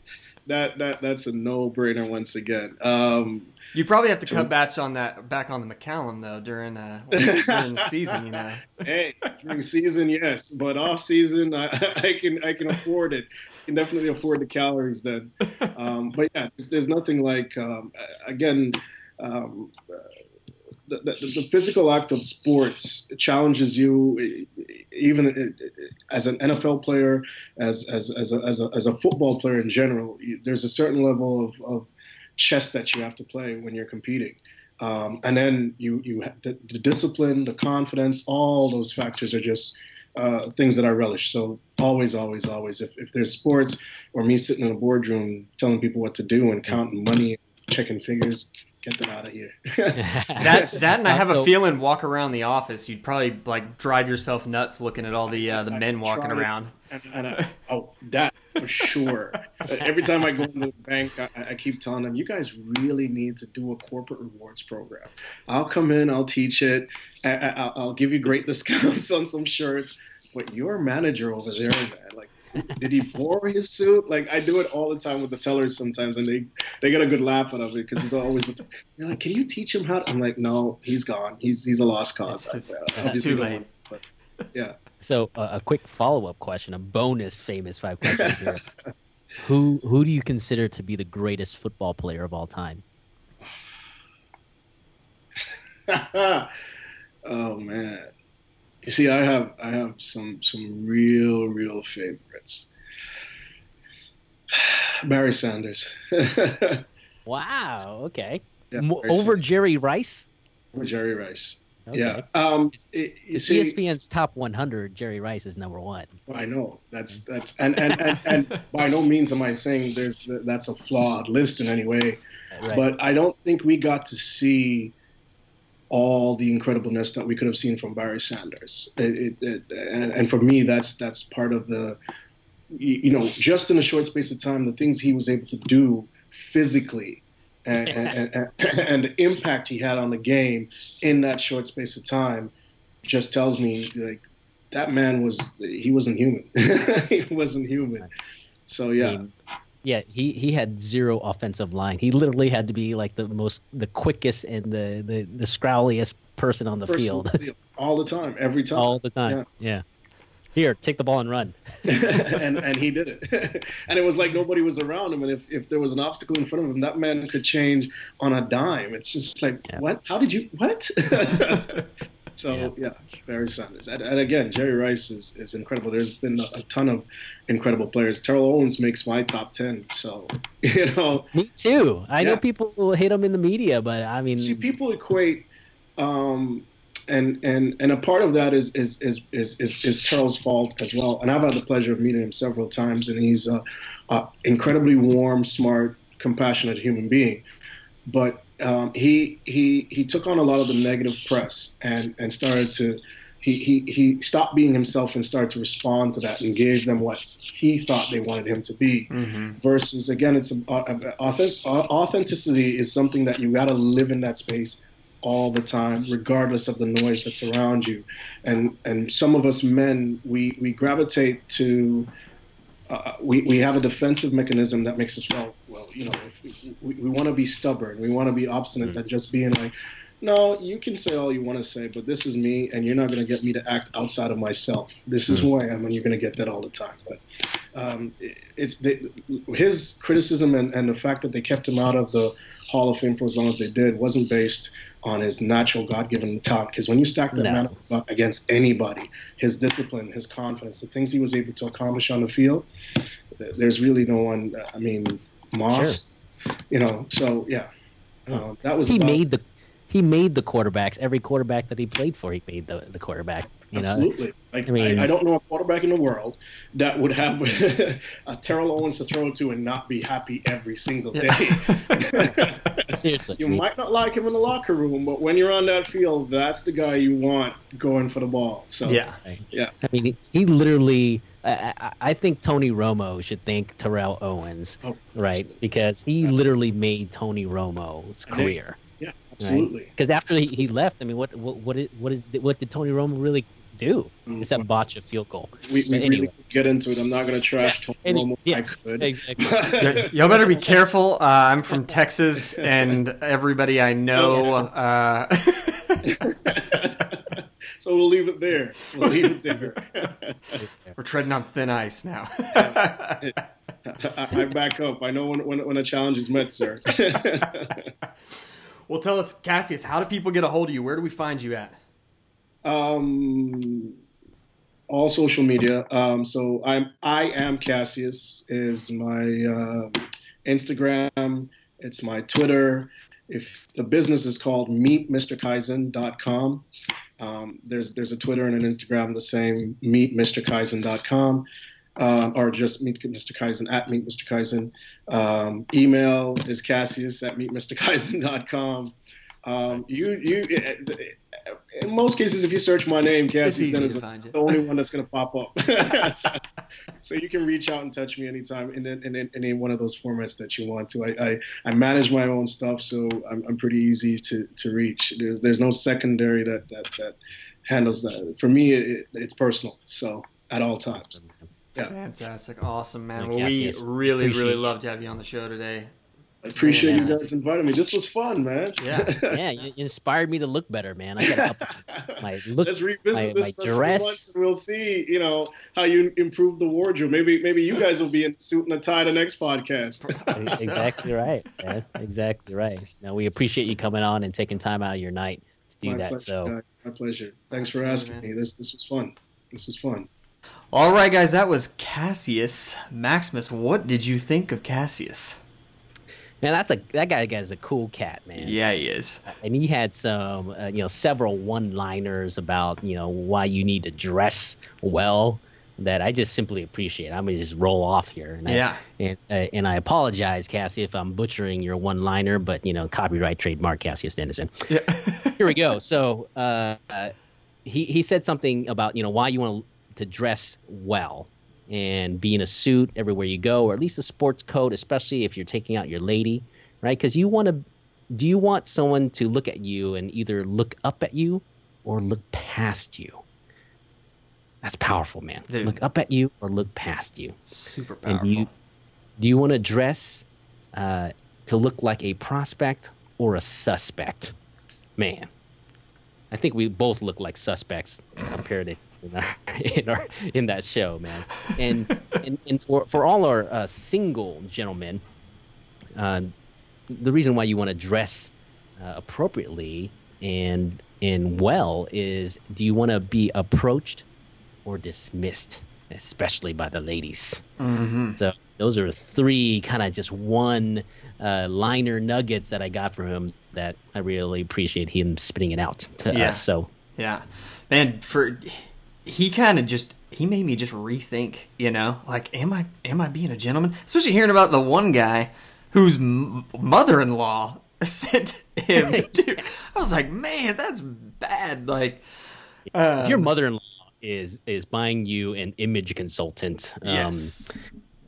Speaker 2: Done and done.
Speaker 4: that that that's a no brainer once again. Um,
Speaker 2: You probably have to cut back on that back on the Macallan though during uh during the *laughs* season, you know.
Speaker 4: hey, during season, yes, but off season, I, *laughs* I can I can afford it. I can definitely afford the calories then. *laughs* Um, but yeah, there's, there's nothing like um, again. Um, the, the, the physical act of sports challenges you, e- even as an NFL player, as as as a, as a, as a football player in general. There's a certain level of, of chess that you have to play when you're competing. Um, and then you you the, the discipline, the confidence, all those factors are just uh, things that I relish. So always, always, always, if, if there's sports or me sitting in a boardroom telling people what to do and counting money, checking figures, get them out of here. *laughs*
Speaker 2: That that and I have a feeling walk around the office, you'd probably like drive yourself nuts looking at all the uh, the men walking
Speaker 4: tried.
Speaker 2: around.
Speaker 4: and, and I, oh, that for sure. Every time I go into the bank, I, I keep telling them, you guys really need to do a corporate rewards program. I'll come in, I'll teach it, I, I, I'll give you great *laughs* discounts on some shirts, but your manager over there, man, like did he bore his suit? Like I do it all the time with the tellers sometimes, and they they get a good laugh out of it because he's always you're like, can you teach him how? To? I'm like, no, he's gone. He's he's a lost cause.
Speaker 2: It's, it's, it's too late.
Speaker 4: But, yeah.
Speaker 3: So uh, a quick follow up question, a bonus famous five *laughs* questions here. who who do you consider to be the greatest football player of all time? *laughs*
Speaker 4: oh man. You see, I have I have some some real real favorites. *sighs* Barry Sanders. *laughs*
Speaker 3: wow. Okay. Yeah, over Sanders. Jerry Rice.
Speaker 4: Over Jerry Rice. Okay. Yeah. Um, it, you see,
Speaker 3: ESPN's top 100, Jerry Rice is number one.
Speaker 4: I know that's that's and and, and, and *laughs* by no means am I saying there's that's a flawed list in any way, right. but I don't think we got to see all the incredibleness that we could have seen from Barry Sanders. It, it, it, and, and for me, that's that's part of the, you know, just in a short space of time, the things he was able to do physically and, and, and, *laughs* and, the impact he had on the game in that short space of time just tells me like that man was he wasn't human. *laughs* He wasn't human. So yeah
Speaker 3: yeah he he had zero offensive line he literally had to be like the most the quickest and the the, the scrowliest person on the person field *laughs*
Speaker 4: all the time every time
Speaker 3: all the time yeah. yeah here, take the ball and run. *laughs*
Speaker 4: and and he did it. *laughs* and it was like nobody was around him. And if, if there was an obstacle in front of him, that man could change on a dime. It's just like, yeah. what? How did you, what? So, yeah. yeah, Barry Sanders. And, and, again, Jerry Rice is, is incredible. There's been a, ton of incredible players. Terrell Owens makes my top 10. So, *laughs* you know.
Speaker 3: Me too. I yeah. know people hate him in the media, but I mean.
Speaker 4: See, people equate. Um, and and and a part of that is is is is is, is Charles' fault as well. And I've had the pleasure of meeting him several times, and he's a, a incredibly warm, smart, compassionate human being. But um, he he he took on a lot of the negative press and and started to. He, he, he stopped being himself and started to respond to that and gave them what he thought they wanted him to be. Mm-hmm. Versus, again, it's a, a, a, authenticity is something that you got to live in that space all the time, regardless of the noise that's around you. And and some of us men, we we gravitate to. Uh, we, we have a defensive mechanism that makes us well well you know we, we, we want to be stubborn we want to be obstinate mm-hmm. just being like no you can say all you want to say but this is me and you're not going to get me to act outside of myself this is mm-hmm. who i am and you're going to get that all the time but um, it, it's they, his criticism and, and the fact that they kept him out of the hall of fame for as long as they did wasn't based on his natural God-given talent. Because when you stack that no. man up against anybody, his discipline, his confidence, the things he was able to accomplish on the field, there's really no one. I mean, Moss, sure. you know. So yeah, um, that was.
Speaker 3: He about, made the he made the quarterbacks. Every quarterback that he played for, he made the, the quarterback. You
Speaker 4: Absolutely.
Speaker 3: Know?
Speaker 4: Like, I, mean, I, I, don't know a quarterback in the world that would have *laughs* a Terrell Owens to throw to and not be happy every single day. *laughs*
Speaker 3: Seriously.
Speaker 4: You might not like him in the locker room, but when you're on that field, that's the guy you want going for the ball. So
Speaker 2: yeah,
Speaker 4: yeah. I
Speaker 3: mean, he literally. I, I think Tony Romo should thank Terrell Owens, oh, right? Because he literally made Tony Romo's career.
Speaker 4: Yeah, absolutely.
Speaker 3: Because right? after he, he left, I mean, what what what is, what is what did Tony Romo really do mm-hmm. except botch a field goal.
Speaker 4: We, we anyway. really get into it. I'm not going to trash yeah, Tony Romo. Yeah, I could.
Speaker 2: Exactly. *laughs* Y'all better be careful. Uh, I'm from Texas, and everybody I know. Uh... *laughs*
Speaker 4: so we'll leave it there. We'll leave it there. *laughs*
Speaker 2: We're treading on thin ice now. *laughs*
Speaker 4: I, I, back up. I know when, when, when a challenge is met, sir. *laughs*
Speaker 2: well, tell us, Cassius, how do people get a hold of you? Where do we find you at?
Speaker 4: Um, all social media. Um, so I'm I am Cassius is my uh, Instagram. It's my Twitter. If the business is called meetmrkaizen.com, um, there's there's a Twitter and an Instagram the same meetmrkaizen.com. Um, or just meet Mr. Kaizen at meet Mr. Kaizen. Um, email is Cassius at meetmrkaizen.com. Um, you you eh, eh, eh, in most cases, if you search my name, Cassie is the only one that's going to pop up. *laughs* so you can reach out and touch me anytime in, in, in, any one of those formats that you want to. I, I, I manage my own stuff, so I'm, I'm pretty easy to, to reach. There's there's no secondary that that, that handles that. For me, it, it's personal. So at all times. Yeah.
Speaker 2: Fantastic. Awesome, man. Well, we really, really love to have you on the show today.
Speaker 4: I appreciate you guys inviting me. This was fun, man.
Speaker 2: Yeah.
Speaker 3: Yeah, you you *laughs* inspired me to look better, man. I got a couple, my look.
Speaker 4: Let's revisit
Speaker 3: my-
Speaker 4: this
Speaker 3: my
Speaker 4: in a few
Speaker 3: dress.
Speaker 4: we'll see, you know, how you improve the wardrobe. Maybe maybe you guys will be in suit and a tie the next podcast. *laughs*
Speaker 3: exactly right. Man. Exactly right. Now we appreciate you coming on and taking time out of your night to do
Speaker 4: My
Speaker 3: that.
Speaker 4: pleasure,
Speaker 3: So
Speaker 4: guys. my pleasure. Thanks for asking
Speaker 2: man.
Speaker 4: me. This this was fun. This was fun.
Speaker 2: All right, guys. That was Cassius Maximus. What did you think of Cassius?
Speaker 3: Man, that's a that guy guy's a cool cat, man.
Speaker 2: Yeah, he is.
Speaker 3: and he had some uh, you know several one-liners about you know why you need to dress well that I just simply appreciate. I'm gonna just roll off here. And
Speaker 2: Yeah.
Speaker 3: I, and uh, and I apologize, Cassie, if I'm butchering your one-liner, but you know copyright trademark Cassius Dennison.
Speaker 2: Yeah. *laughs*
Speaker 3: Here we go. So uh, he he said something about you know why you want to dress well and be in a suit everywhere you go, or at least a sports coat, especially if you're taking out your lady, right? Because you want to. Do you want someone to look at you and either look up at you or look past you? That's powerful, man.
Speaker 2: Dude.
Speaker 3: Look up at you or look past you.
Speaker 2: Super
Speaker 3: And
Speaker 2: powerful.
Speaker 3: do you do you want to dress uh, to look like a prospect or a suspect? Man, I think we both look like suspects compared to in our *laughs* in, our, in that show, man. And and, and for for all our uh, single gentlemen, uh, the reason why you want to dress uh, appropriately and and well is do you want to be approached or dismissed, especially by the ladies?
Speaker 2: hmm
Speaker 3: So those are three kind of just one uh, liner nuggets that I got from him that I really appreciate him spitting it out to
Speaker 2: Yeah.
Speaker 3: us. So
Speaker 2: Yeah, man. For he kind of just he made me just rethink. You know, like am I am I being a gentleman? Especially hearing about the one guy whose m- mother-in-law *laughs* sent him. *laughs* to, I was like, man, that's bad. Like, um,
Speaker 3: if your mother-in-law is is buying you an image consultant, um,
Speaker 2: yes,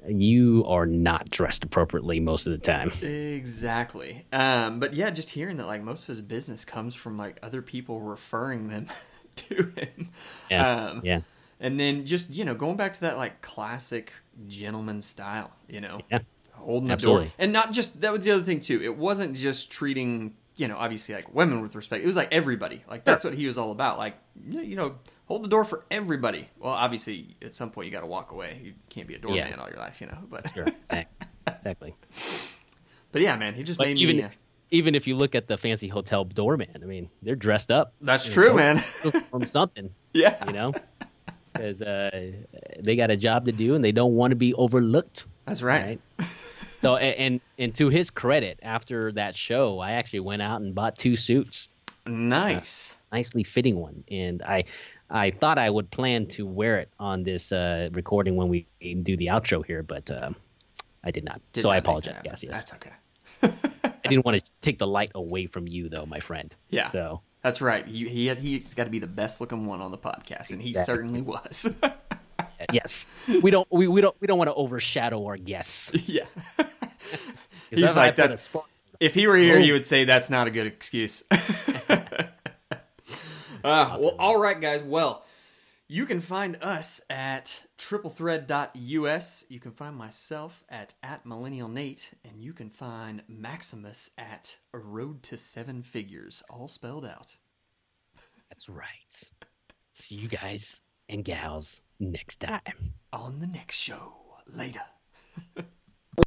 Speaker 3: you are not dressed appropriately most of the time.
Speaker 2: exactly. Um, but yeah, just hearing that like most of his business comes from like other people referring them *laughs* *laughs* to him.
Speaker 3: Yeah,
Speaker 2: Um,
Speaker 3: yeah,
Speaker 2: And then just you know going back to that like classic gentleman style, you know,
Speaker 3: Yeah.
Speaker 2: holding the door, and not just that was the other thing too. It wasn't just treating you know obviously like women with respect. It was like everybody. Like that's what he was all about. Like you you know hold the door for everybody. Well, obviously at some point you got to walk away. You can't be a doorman
Speaker 3: Yeah.
Speaker 2: all your life, you know. But
Speaker 3: sure, exactly. exactly. *laughs*
Speaker 2: but yeah, man, he just
Speaker 3: But
Speaker 2: made
Speaker 3: even
Speaker 2: me. uh,
Speaker 3: even if you look at the fancy hotel doorman, I mean, they're dressed up.
Speaker 2: that's true, man.
Speaker 3: From *laughs* something.
Speaker 2: yeah,
Speaker 3: you know, because uh, they got a job to do and they don't want to be overlooked.
Speaker 2: that's right.
Speaker 3: Right. so and and to his credit, after that show, I actually went out and bought two suits,
Speaker 2: Nice.
Speaker 3: nicely fitting one, and I. I thought I would plan to wear it on this uh, recording when we do the outro here, but um, I did not.
Speaker 2: Did
Speaker 3: so I
Speaker 2: not make
Speaker 3: apologize,
Speaker 2: happen.
Speaker 3: Cassius.
Speaker 2: That's okay. *laughs*
Speaker 3: I didn't want to take the light away from you, though, my friend.
Speaker 2: Yeah.
Speaker 3: So
Speaker 2: That's right. He, he had, he's got to be the best looking one on the podcast, and he certainly was. *laughs*
Speaker 3: yes, we don't we, we don't we don't want to overshadow our guests. *laughs*
Speaker 2: Yeah. *laughs* He's like
Speaker 3: put a
Speaker 2: that. If he were here,
Speaker 3: Oh.
Speaker 2: he would say that's not a good excuse. uh, well, all right, guys. Well, you can find us at triplethread.us. You can find myself at at millennial Nate, and you can find Maximus at a road to seven figures, all spelled out.
Speaker 3: That's right. See you guys and gals next time.
Speaker 2: On the next show later. *laughs*